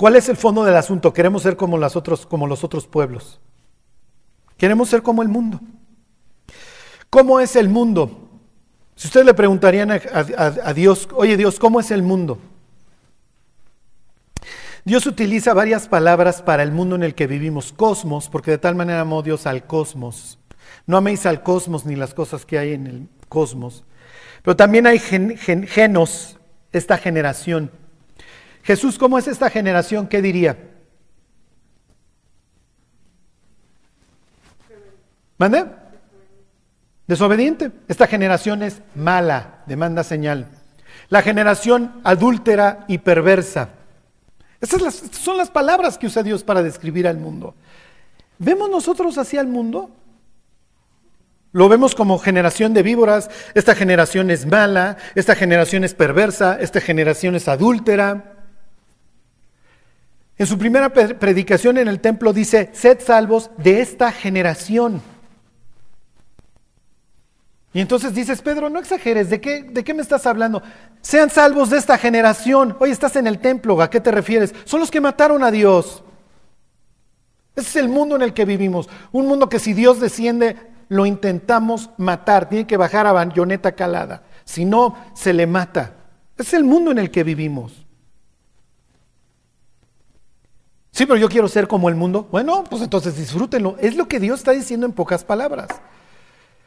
¿Cuál es el fondo del asunto? Queremos ser como, otros, como los otros pueblos. Queremos ser como el mundo. ¿Cómo es el mundo? Si ustedes le preguntarían a, Dios, oye Dios, ¿cómo es el mundo? Dios utiliza varias palabras para el mundo en el que vivimos, cosmos, porque de tal manera amó Dios al cosmos. No améis al cosmos ni las cosas que hay en el cosmos. Pero también hay genos, esta generación. Jesús, ¿cómo es esta generación? ¿Qué diría? ¿Mande? Desobediente. Esta generación es mala, demanda señal. La generación adúltera y perversa. Estas, son las palabras que usa Dios para describir al mundo. ¿Vemos nosotros así al mundo? Lo vemos como generación de víboras, esta generación es mala, esta generación es perversa, esta generación es adúltera. En su primera predicación en el templo dice, sed salvos de esta generación. Y entonces dices, Pedro, no exageres, ¿de qué, ¿de qué me estás hablando? Sean salvos de esta generación. Hoy estás en el templo, ¿a qué te refieres? Son los que mataron a Dios. Ese es el mundo en el que vivimos. Un mundo que si Dios desciende, lo intentamos matar. Tiene que bajar a bayoneta calada. Si no, se le mata. Ese es el mundo en el que vivimos. Sí, pero yo quiero ser como el mundo. Bueno, pues entonces disfrútenlo. Es lo que Dios está diciendo en pocas palabras.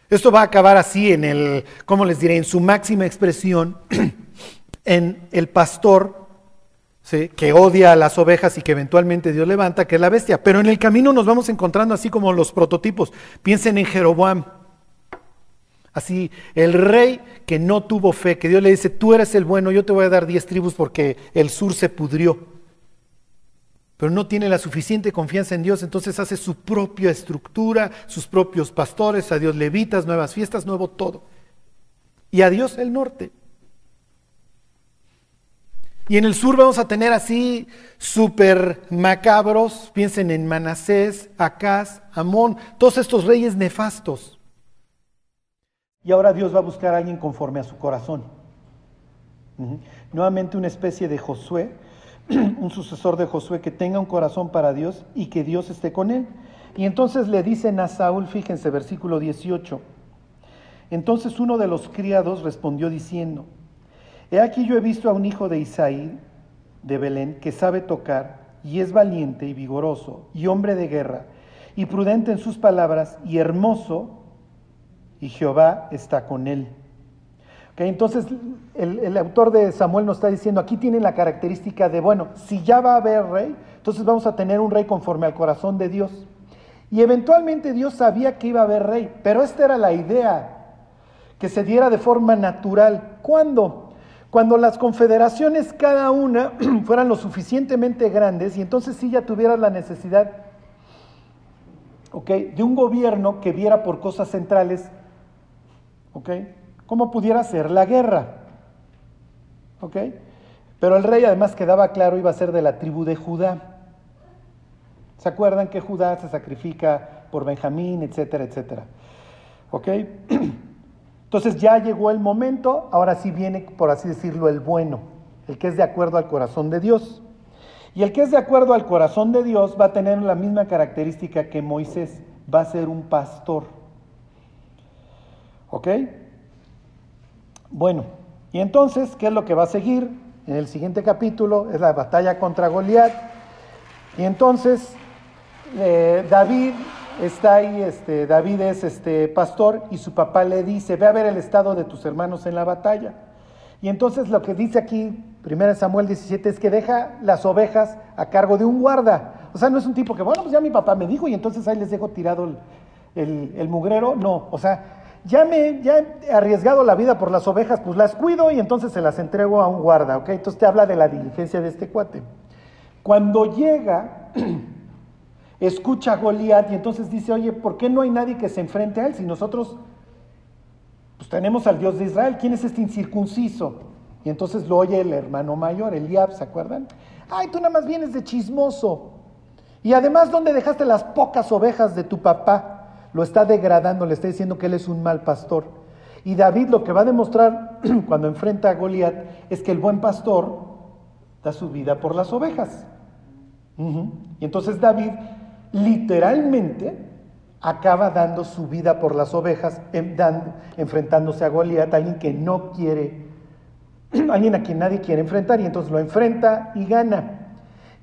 Esto va a acabar así en el, ¿cómo les diré? En su máxima expresión, en el pastor que odia a las ovejas y que eventualmente Dios levanta, que es la bestia. Pero en el camino nos vamos encontrando así como los prototipos. Piensen en Jeroboam. Así, el rey que no tuvo fe, que Dios le dice, tú eres el bueno, yo te voy a dar diez tribus porque el sur se pudrió pero no tiene la suficiente confianza en Dios, entonces hace su propia estructura, sus propios pastores, a Dios levitas, nuevas fiestas, nuevo todo. Y a Dios el norte. Y en el sur vamos a tener así súper macabros, piensen en Manasés, Acaz, Amón, todos estos reyes nefastos. Y ahora Dios va a buscar a alguien conforme a su corazón. Nuevamente una especie de Josué, un sucesor de Josué que tenga un corazón para Dios y que Dios esté con él. Y entonces le dicen a Saúl, fíjense, versículo 18. Entonces uno de los criados respondió diciendo, He aquí yo he visto a un hijo de Isaí, de Belén, que sabe tocar, y es valiente y vigoroso, y hombre de guerra, y prudente en sus palabras, y hermoso, y Jehová está con él entonces, el, autor de Samuel nos está diciendo, aquí tiene la característica de, bueno, si ya va a haber rey, entonces vamos a tener un rey conforme al corazón de Dios. Y eventualmente Dios sabía que iba a haber rey, pero esta era la idea, que se diera de forma natural. ¿Cuándo? Cuando las confederaciones cada una fueran lo suficientemente grandes y entonces sí ya tuvieras la necesidad de un gobierno que viera por cosas centrales, ¿ok? Cómo pudiera ser la guerra. ¿Ok? Pero el rey además quedaba claro iba a ser de la tribu de Judá. ¿Se acuerdan que Judá se sacrifica por Benjamín, etcétera, etcétera? ¿Ok? Entonces ya llegó el momento, ahora sí viene, por así decirlo, el bueno, el que es de acuerdo al corazón de Dios. Y el que es de acuerdo al corazón de Dios va a tener la misma característica que Moisés, va a ser un pastor. ¿Ok? Bueno, y entonces, ¿qué es lo que va a seguir? En el siguiente capítulo es la batalla contra Goliat. Y entonces, eh, David está ahí, este, David es este pastor y su papá le dice, ve a ver el estado de tus hermanos en la batalla. Y entonces lo que dice aquí, 1 Samuel 17, es que deja las ovejas a cargo de un guarda. O sea, no es un tipo que, bueno, pues ya mi papá me dijo y entonces ahí les dejo tirado el, el mugrero. No, o sea, ya me he arriesgado la vida por las ovejas, pues las cuido y entonces se las entrego a un guarda, ¿ok? Entonces te habla de la diligencia de este cuate. Cuando llega, escucha a Goliat y entonces dice, oye, ¿por qué no hay nadie que se enfrente a él si nosotros pues tenemos al Dios de Israel? ¿Quién es este incircunciso? Y entonces lo oye el hermano mayor, Eliab, ¿se acuerdan? Ay, tú nada más vienes de chismoso. Y además, ¿dónde dejaste las pocas ovejas de tu papá? Lo está degradando, le está diciendo que él es un mal pastor. Y David lo que va a demostrar cuando enfrenta a Goliat es que el buen pastor da su vida por las ovejas. Y entonces David literalmente acaba dando su vida por las ovejas, enfrentándose a Goliat, alguien que no quiere, alguien a quien nadie quiere enfrentar, y entonces lo enfrenta y gana.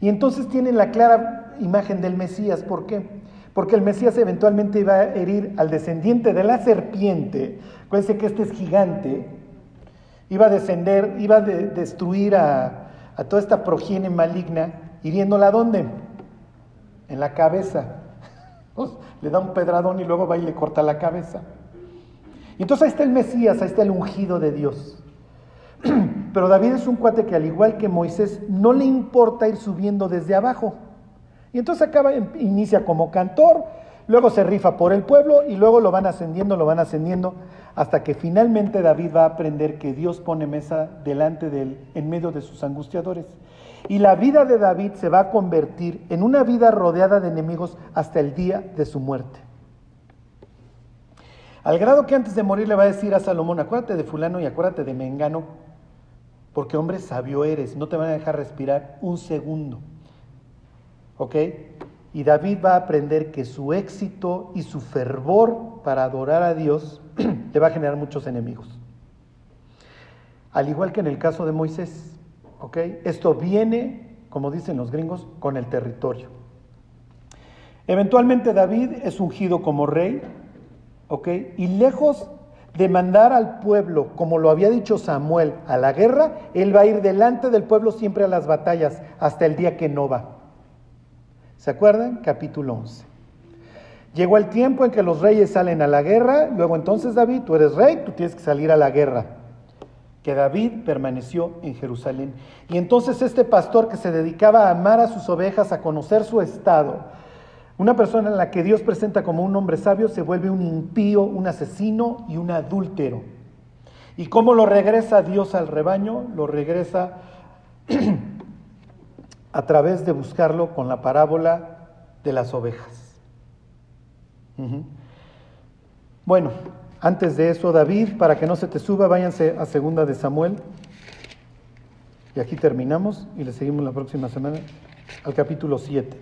Y entonces tienen la clara imagen del Mesías, ¿por qué? Porque el Mesías eventualmente iba a herir al descendiente de la serpiente. Acuérdense que este es gigante. Iba a descender, iba a destruir a, toda esta progenie maligna, hiriéndola ¿dónde? En la cabeza. Pues, le da un pedradón y luego va y le corta la cabeza. Y entonces ahí está el Mesías, ahí está el ungido de Dios. Pero David es un cuate que al igual que Moisés no le importa ir subiendo desde abajo. Y entonces acaba, inicia como cantor, luego se rifa por el pueblo y luego lo van ascendiendo, lo van ascendiendo, hasta que finalmente David va a aprender que Dios pone mesa delante de él, en medio de sus angustiadores. Y la vida de David se va a convertir en una vida rodeada de enemigos hasta el día de su muerte. Al grado que antes de morir le va a decir a Salomón, acuérdate de fulano y acuérdate de Mengano, porque hombre sabio eres, no te van a dejar respirar un segundo. Y David va a aprender que su éxito y su fervor para adorar a Dios le va a generar muchos enemigos. Al igual que en el caso de Moisés. Esto viene, como dicen los gringos, con el territorio. Eventualmente David es ungido como rey. Y lejos de mandar al pueblo, como lo había dicho Samuel, a la guerra, él va a ir delante del pueblo siempre a las batallas hasta el día que no va. ¿Se acuerdan? Capítulo 11. Llegó el tiempo en que los reyes salen a la guerra, luego entonces David, tú eres rey, tú tienes que salir a la guerra. Que David permaneció en Jerusalén. Y entonces este pastor que se dedicaba a amar a sus ovejas, a conocer su estado, una persona en la que Dios presenta como un hombre sabio, se vuelve un impío, un asesino y un adúltero. ¿Y cómo lo regresa Dios al rebaño? Lo regresa a través de buscarlo con la parábola de las ovejas. Bueno, antes de eso, David, para que no se te suba, váyanse a segunda de Samuel. Y aquí terminamos y le seguimos la próxima semana al capítulo 7.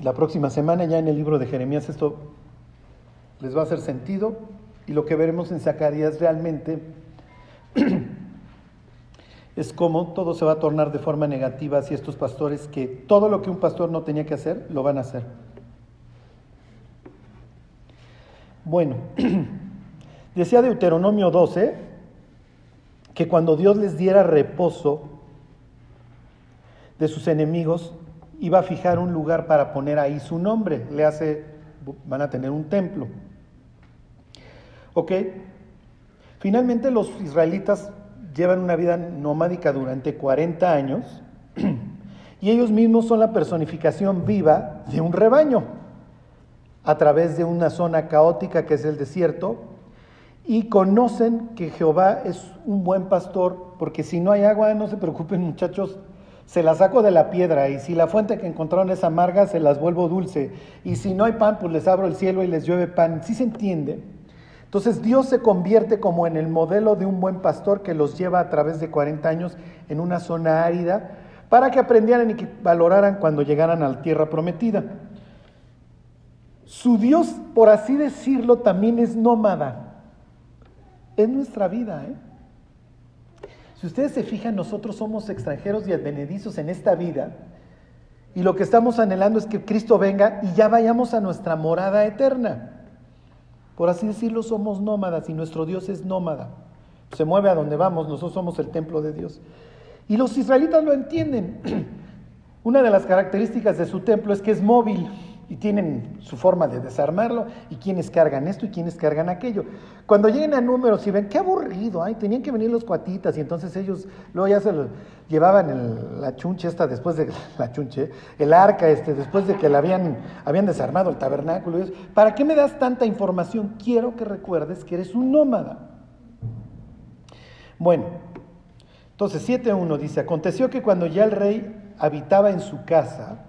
La próxima semana ya en el libro de Jeremías esto les va a hacer sentido y lo que veremos en Zacarías realmente es cómo todo se va a tornar de forma negativa hacia estos pastores que todo lo que un pastor no tenía que hacer, lo van a hacer. Bueno, decía Deuteronomio 12 que cuando Dios les diera reposo de sus enemigos, iba a fijar un lugar para poner ahí su nombre. Le hace, van a tener un templo. ¿Ok? Finalmente los israelitas llevan una vida nomádica durante 40 años y ellos mismos son la personificación viva de un rebaño a través de una zona caótica que es el desierto y conocen que Jehová es un buen pastor, porque si no hay agua, no se preocupen muchachos, se la saco de la piedra y si la fuente que encontraron es amarga, se las vuelvo dulce. Y si no hay pan, pues les abro el cielo y les llueve pan. ¿Sí se entiende? Entonces Dios se convierte como en el modelo de un buen pastor que los lleva a través de 40 años en una zona árida para que aprendieran y que valoraran cuando llegaran a la tierra prometida. Su Dios, por así decirlo, también es nómada. Es nuestra vida. ¿eh? Si ustedes se fijan, nosotros somos extranjeros y advenedizos en esta vida. Y lo que estamos anhelando es que Cristo venga y ya vayamos a nuestra morada eterna. Por así decirlo, somos nómadas y nuestro Dios es nómada. Se mueve a donde vamos, nosotros somos el templo de Dios. Y los israelitas lo entienden. Una de las características de su templo es que es móvil y tienen su forma de desarmarlo y quienes cargan esto y quienes cargan aquello. Cuando lleguen a números y ven, qué aburrido, ay, tenían que venir los cuatitas y entonces ellos luego ya se lo llevaban la chunche esta después de la chunche, el arca este, después de que la habían, habían desarmado el tabernáculo. ¿Para qué me das tanta información? Quiero que recuerdes que eres un nómada. Bueno, entonces 7.1 dice, aconteció que cuando ya el rey habitaba en su casa,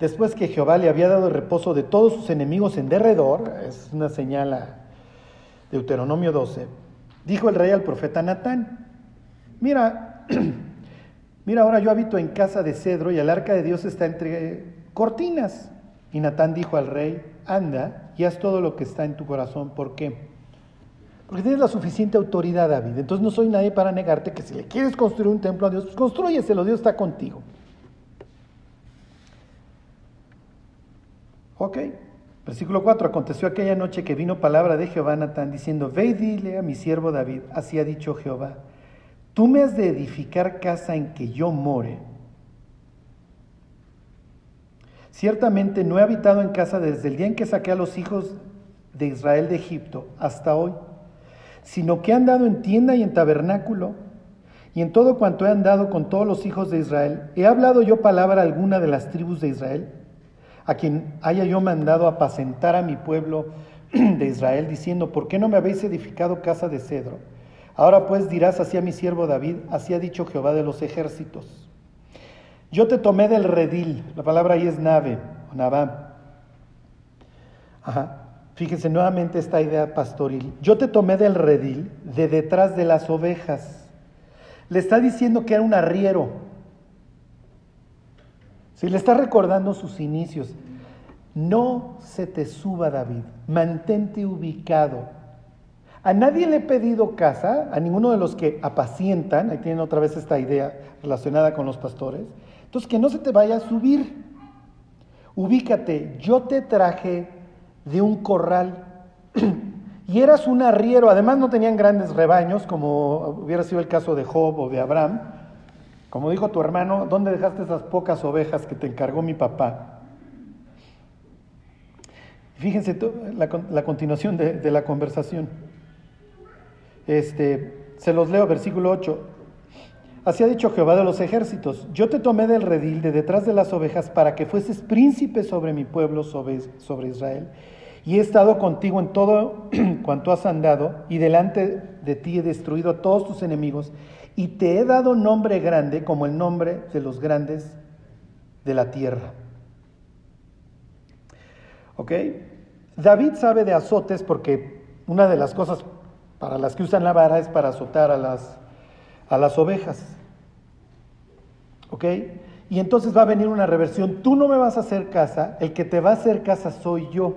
Después que Jehová le había dado reposo de todos sus enemigos en derredor, es una señal a Deuteronomio 12, dijo el rey al profeta Natán, mira, mira ahora yo habito en casa de cedro y el arca de Dios está entre cortinas. Y Natán dijo al rey, anda y haz todo lo que está en tu corazón. ¿Por qué? Porque tienes la suficiente autoridad, David. Entonces no soy nadie para negarte que si le quieres construir un templo a Dios, pues construyeselo, Dios está contigo. Ok. Versículo 4. Aconteció aquella noche que vino palabra de Jehová a Natán diciendo, ve y dile a mi siervo David, así ha dicho Jehová, tú me has de edificar casa en que yo more. Ciertamente no he habitado en casa desde el día en que saqué a los hijos de Israel de Egipto hasta hoy, sino que he andado en tienda y en tabernáculo, y en todo cuanto he andado con todos los hijos de Israel, he hablado yo palabra alguna de las tribus de Israel a quien haya yo mandado apacentar a mi pueblo de Israel, diciendo, ¿por qué no me habéis edificado casa de cedro? Ahora pues dirás así a mi siervo David, así ha dicho Jehová de los ejércitos. Yo te tomé del redil, la palabra ahí es nave, o navá. Fíjense nuevamente esta idea pastoril. Yo te tomé del redil, de detrás de las ovejas. Le está diciendo que era un arriero, si le está recordando sus inicios, no se te suba David, mantente ubicado. A nadie le he pedido casa, a ninguno de los que apacientan, ahí tienen otra vez esta idea relacionada con los pastores, entonces que no se te vaya a subir. Ubícate, yo te traje de un corral y eras un arriero, además no tenían grandes rebaños como hubiera sido el caso de Job o de Abraham, como dijo tu hermano, ¿dónde dejaste esas pocas ovejas que te encargó mi papá? Fíjense la, continuación de, la conversación. Este, se los leo, versículo 8. Así ha dicho Jehová de los ejércitos, yo te tomé del redil de detrás de las ovejas para que fueses príncipe sobre mi pueblo, sobre, sobre Israel, y he estado contigo en todo cuanto has andado, y delante de ti he destruido a todos tus enemigos, y te he dado nombre grande como el nombre de los grandes de la tierra. ¿Ok? David sabe de azotes porque una de las cosas para las que usan la vara es para azotar a las, a las ovejas. ¿Ok? Y entonces va a venir una reversión. Tú no me vas a hacer casa, el que te va a hacer casa soy yo.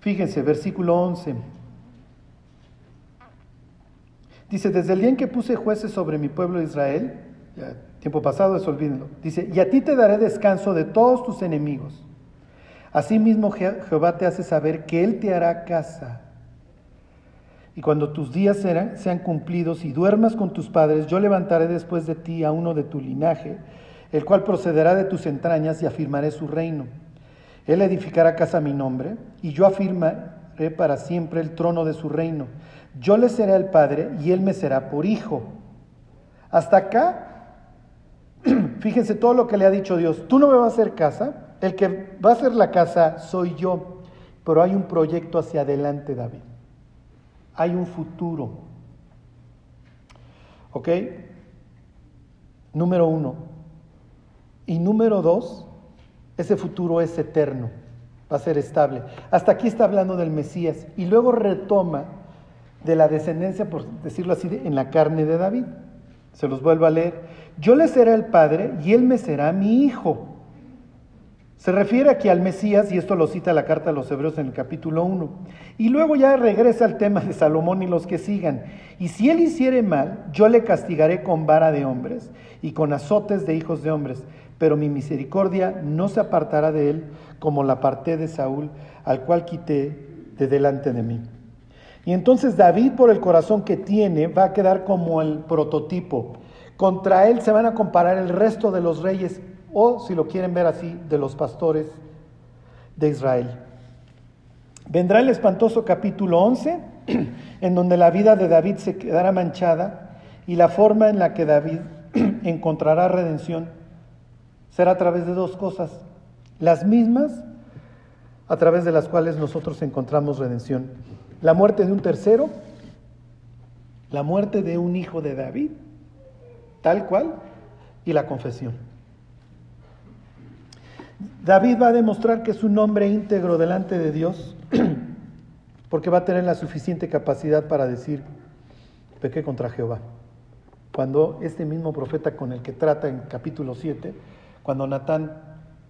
Fíjense, versículo 11. Dice, desde el día en que puse jueces sobre mi pueblo Israel, tiempo pasado, eso olvídenlo. Dice, y a ti te daré descanso de todos tus enemigos. Asimismo Jehová te hace saber que Él te hará casa. Y cuando tus días sean, sean cumplidos y duermas con tus padres, yo levantaré después de ti a uno de tu linaje, el cual procederá de tus entrañas y afirmaré su reino. Él edificará casa a mi nombre, y yo afirmaré para siempre el trono de su reino. Yo le seré el padre y él me será por hijo. Hasta acá, fíjense todo lo que le ha dicho Dios. Tú no me vas a hacer casa, el que va a hacer la casa soy yo, pero hay un proyecto hacia adelante, David. Hay un futuro. ¿Ok? Número uno. Y número dos, ese futuro es eterno, va a ser estable. Hasta aquí está hablando del Mesías y luego retoma de la descendencia, por decirlo así, en la carne de David. Se los vuelvo a leer. Yo le seré el padre y él me será mi hijo. Se refiere aquí al Mesías, y esto lo cita la carta a los Hebreos en el capítulo 1. Y luego ya regresa al tema de Salomón y los que sigan. Y si él hiciere mal, yo le castigaré con vara de hombres y con azotes de hijos de hombres. Pero mi misericordia no se apartará de él como la aparté de Saúl, al cual quité de delante de mí. Y entonces David, por el corazón que tiene, va a quedar como el prototipo. Contra él se van a comparar el resto de los reyes o, si lo quieren ver así, de los pastores de Israel. Vendrá el espantoso capítulo 11, en donde la vida de David se quedará manchada y la forma en la que David encontrará redención será a través de dos cosas, las mismas a través de las cuales nosotros encontramos redención. La muerte de un tercero, la muerte de un hijo de David, tal cual, y la confesión. David va a demostrar que es un hombre íntegro delante de Dios porque va a tener la suficiente capacidad para decir, pequé contra Jehová. Cuando este mismo profeta con el que trata en capítulo 7, cuando Natán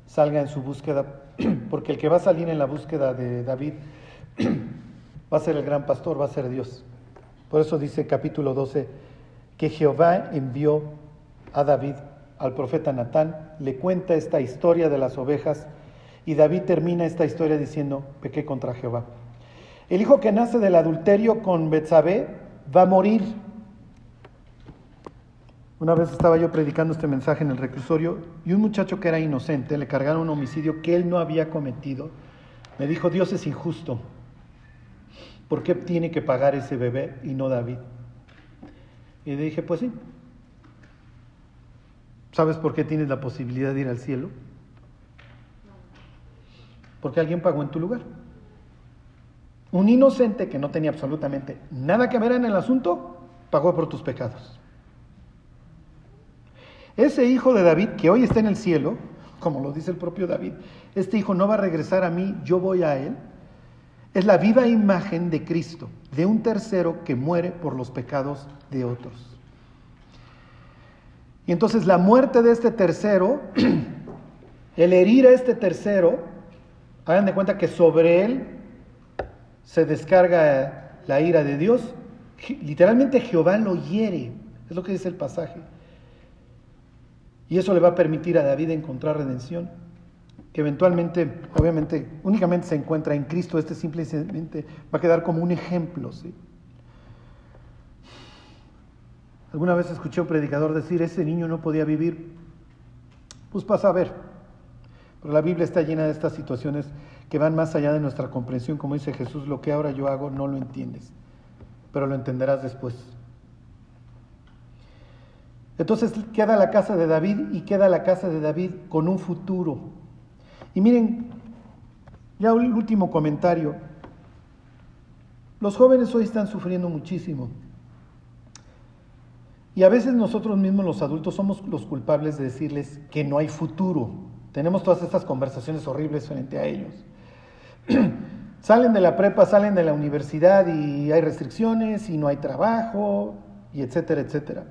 salga en su búsqueda, porque el que va a salir en la búsqueda de David va a ser el gran pastor, va a ser Dios. Por eso dice capítulo 12 que Jehová envió a David al profeta Natán, le cuenta esta historia de las ovejas y David termina esta historia diciendo, pequé contra Jehová. El hijo que nace del adulterio con Betsabé va a morir. Una vez estaba yo predicando este mensaje en el reclusorio y un muchacho que era inocente le cargaron un homicidio que él no había cometido. Me dijo, Dios es injusto. ¿Por qué tiene que pagar ese bebé y no David? Y le dije, pues sí, ¿Sabes por qué tienes la posibilidad de ir al cielo? Porque alguien pagó en tu lugar. Un inocente que no tenía absolutamente nada que ver en el asunto, pagó por tus pecados. Ese hijo de David, que hoy está en el cielo, como lo dice el propio David, este hijo no va a regresar a mí, yo voy a él, es la viva imagen de Cristo, de un tercero que muere por los pecados de otros. Y entonces la muerte de este tercero, el herir a este tercero, hagan de cuenta que sobre él se descarga la ira de Dios. Literalmente Jehová lo hiere, es lo que dice el pasaje. Y eso le va a permitir a David encontrar redención, que eventualmente, obviamente, únicamente se encuentra en Cristo. Este simplemente va a quedar como un ejemplo, ¿sí? Alguna vez escuché a un predicador decir, ese niño no podía vivir. Pues pasa a ver. Pero la Biblia está llena de estas situaciones que van más allá de nuestra comprensión. Como dice Jesús, lo que ahora yo hago no lo entiendes, pero lo entenderás después. Entonces queda la casa de David y queda la casa de David con un futuro. Y miren, ya el último comentario. Los jóvenes hoy están sufriendo muchísimo. Y a veces nosotros mismos los adultos somos los culpables de decirles que no hay futuro. Tenemos todas estas conversaciones horribles frente a ellos. salen de la prepa, salen de la universidad y hay restricciones y no hay trabajo y etcétera, etcétera.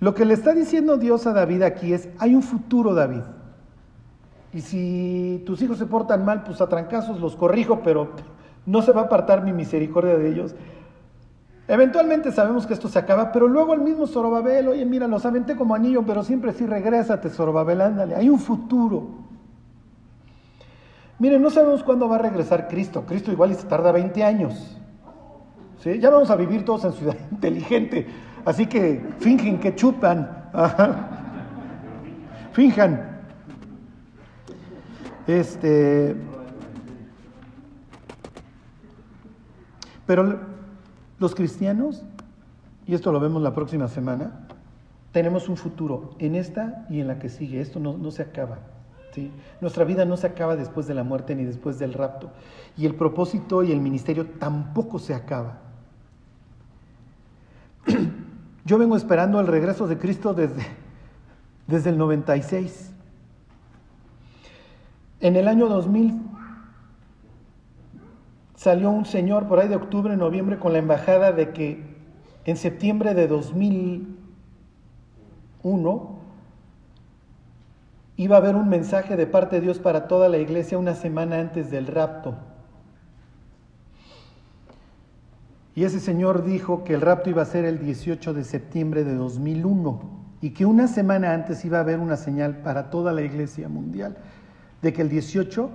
Lo que le está diciendo Dios a David aquí es, hay un futuro David. Y si tus hijos se portan mal, pues a trancazos los corrijo, pero no se va a apartar mi misericordia de ellos. Eventualmente sabemos que esto se acaba, pero luego el mismo Zorobabel, oye, mira, los aventé como anillo, pero siempre sí regrésate, Zorobabel, ándale, hay un futuro. Miren, no sabemos cuándo va a regresar Cristo. Cristo igual y se tarda 20 años. ¿Sí? Ya vamos a vivir todos en ciudad inteligente, así que fingen que chupan. Finjan. Este. Pero los cristianos y esto lo vemos la próxima semana, tenemos un futuro en esta y en la que sigue. Esto no, no se acaba. ¿sí? Nuestra vida no se acaba después de la muerte ni después del rapto. Y el propósito y el ministerio tampoco se acaba. Yo vengo esperando el regreso de Cristo desde, desde el 96. En el año 2000 salió un señor por ahí de octubre, noviembre, con la embajada de que en septiembre de 2001 iba a haber un mensaje de parte de Dios para toda la iglesia una semana antes del rapto. Y ese señor dijo que el rapto iba a ser el 18 de septiembre de 2001 y que una semana antes iba a haber una señal para toda la iglesia mundial de que el 18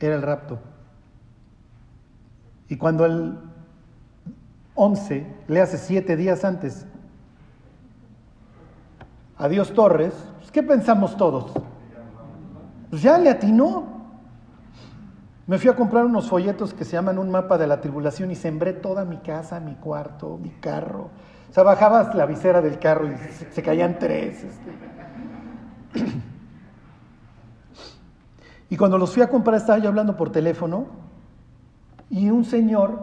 era el rapto. Y cuando el 11 le hace siete días antes a Dios Torres, pues, ¿qué pensamos todos? Pues ya le atinó. Me fui a comprar unos folletos que se llaman un mapa de la tribulación y sembré toda mi casa, mi cuarto, mi carro. O sea, bajabas la visera del carro y se, caían tres. Este. Y cuando los fui a comprar estaba yo hablando por teléfono y un señor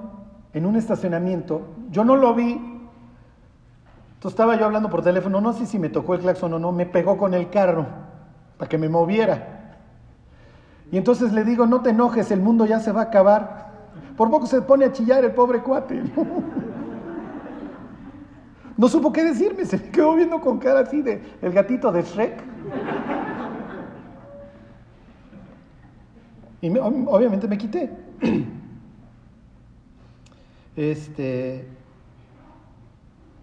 en un estacionamiento, yo no lo vi, entonces estaba yo hablando por teléfono, no sé si me tocó el claxon o no, me pegó con el carro para que me moviera. Y entonces le digo, no te enojes, el mundo ya se va a acabar. Por poco se pone a chillar el pobre cuate. No supo qué decirme, se me quedó viendo con cara así de el gatito de Shrek. Y obviamente me quité. Este,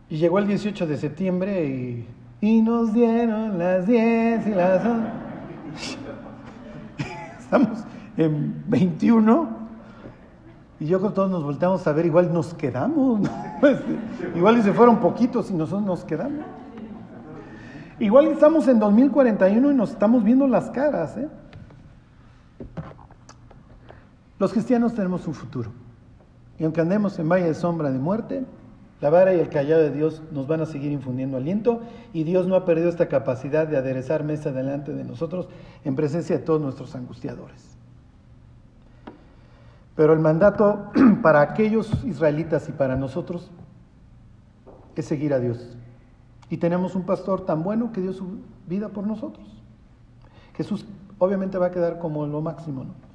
y llegó el 18 de septiembre y, y nos dieron las 10 y las 11. Estamos en 21 y yo con todos nos volteamos a ver, igual nos quedamos, este, igual y se fueron poquitos y nosotros nos quedamos. Igual estamos en 2041 y nos estamos viendo las caras. ¿eh? Los cristianos tenemos un futuro. Y aunque andemos en valle de sombra de muerte, la vara y el callado de Dios nos van a seguir infundiendo aliento y Dios no ha perdido esta capacidad de aderezar mesa delante de nosotros en presencia de todos nuestros angustiadores. Pero el mandato para aquellos israelitas y para nosotros es seguir a Dios. Y tenemos un pastor tan bueno que dio su vida por nosotros. Jesús obviamente va a quedar como lo máximo, ¿no?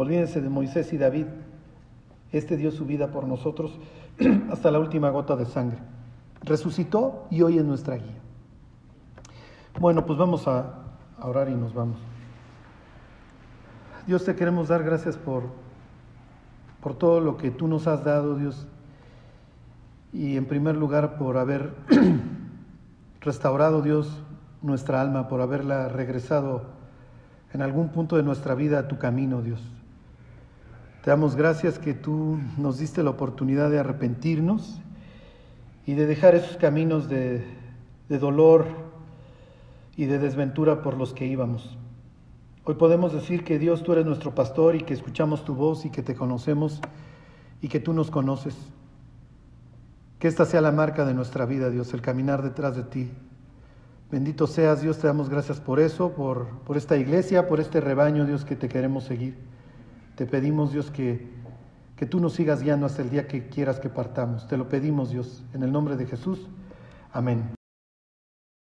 Olvídense de Moisés y David, este dio su vida por nosotros hasta la última gota de sangre. Resucitó y hoy es nuestra guía. Bueno, pues vamos a, orar y nos vamos. Dios, te queremos dar gracias por, por todo lo que tú nos has dado, Dios. Y en primer lugar por haber restaurado, Dios, nuestra alma, por haberla regresado en algún punto de nuestra vida a tu camino, Dios. Te damos gracias que tú nos diste la oportunidad de arrepentirnos y de dejar esos caminos de, dolor y de desventura por los que íbamos. Hoy podemos decir que Dios tú eres nuestro pastor y que escuchamos tu voz y que te conocemos y que tú nos conoces. Que esta sea la marca de nuestra vida, Dios, el caminar detrás de ti. Bendito seas, Dios, te damos gracias por eso, por, por esta iglesia, por este rebaño, Dios, que te queremos seguir. Te pedimos, Dios, que, que tú nos sigas guiando hasta el día que quieras que partamos. Te lo pedimos, Dios, en el nombre de Jesús. Amén.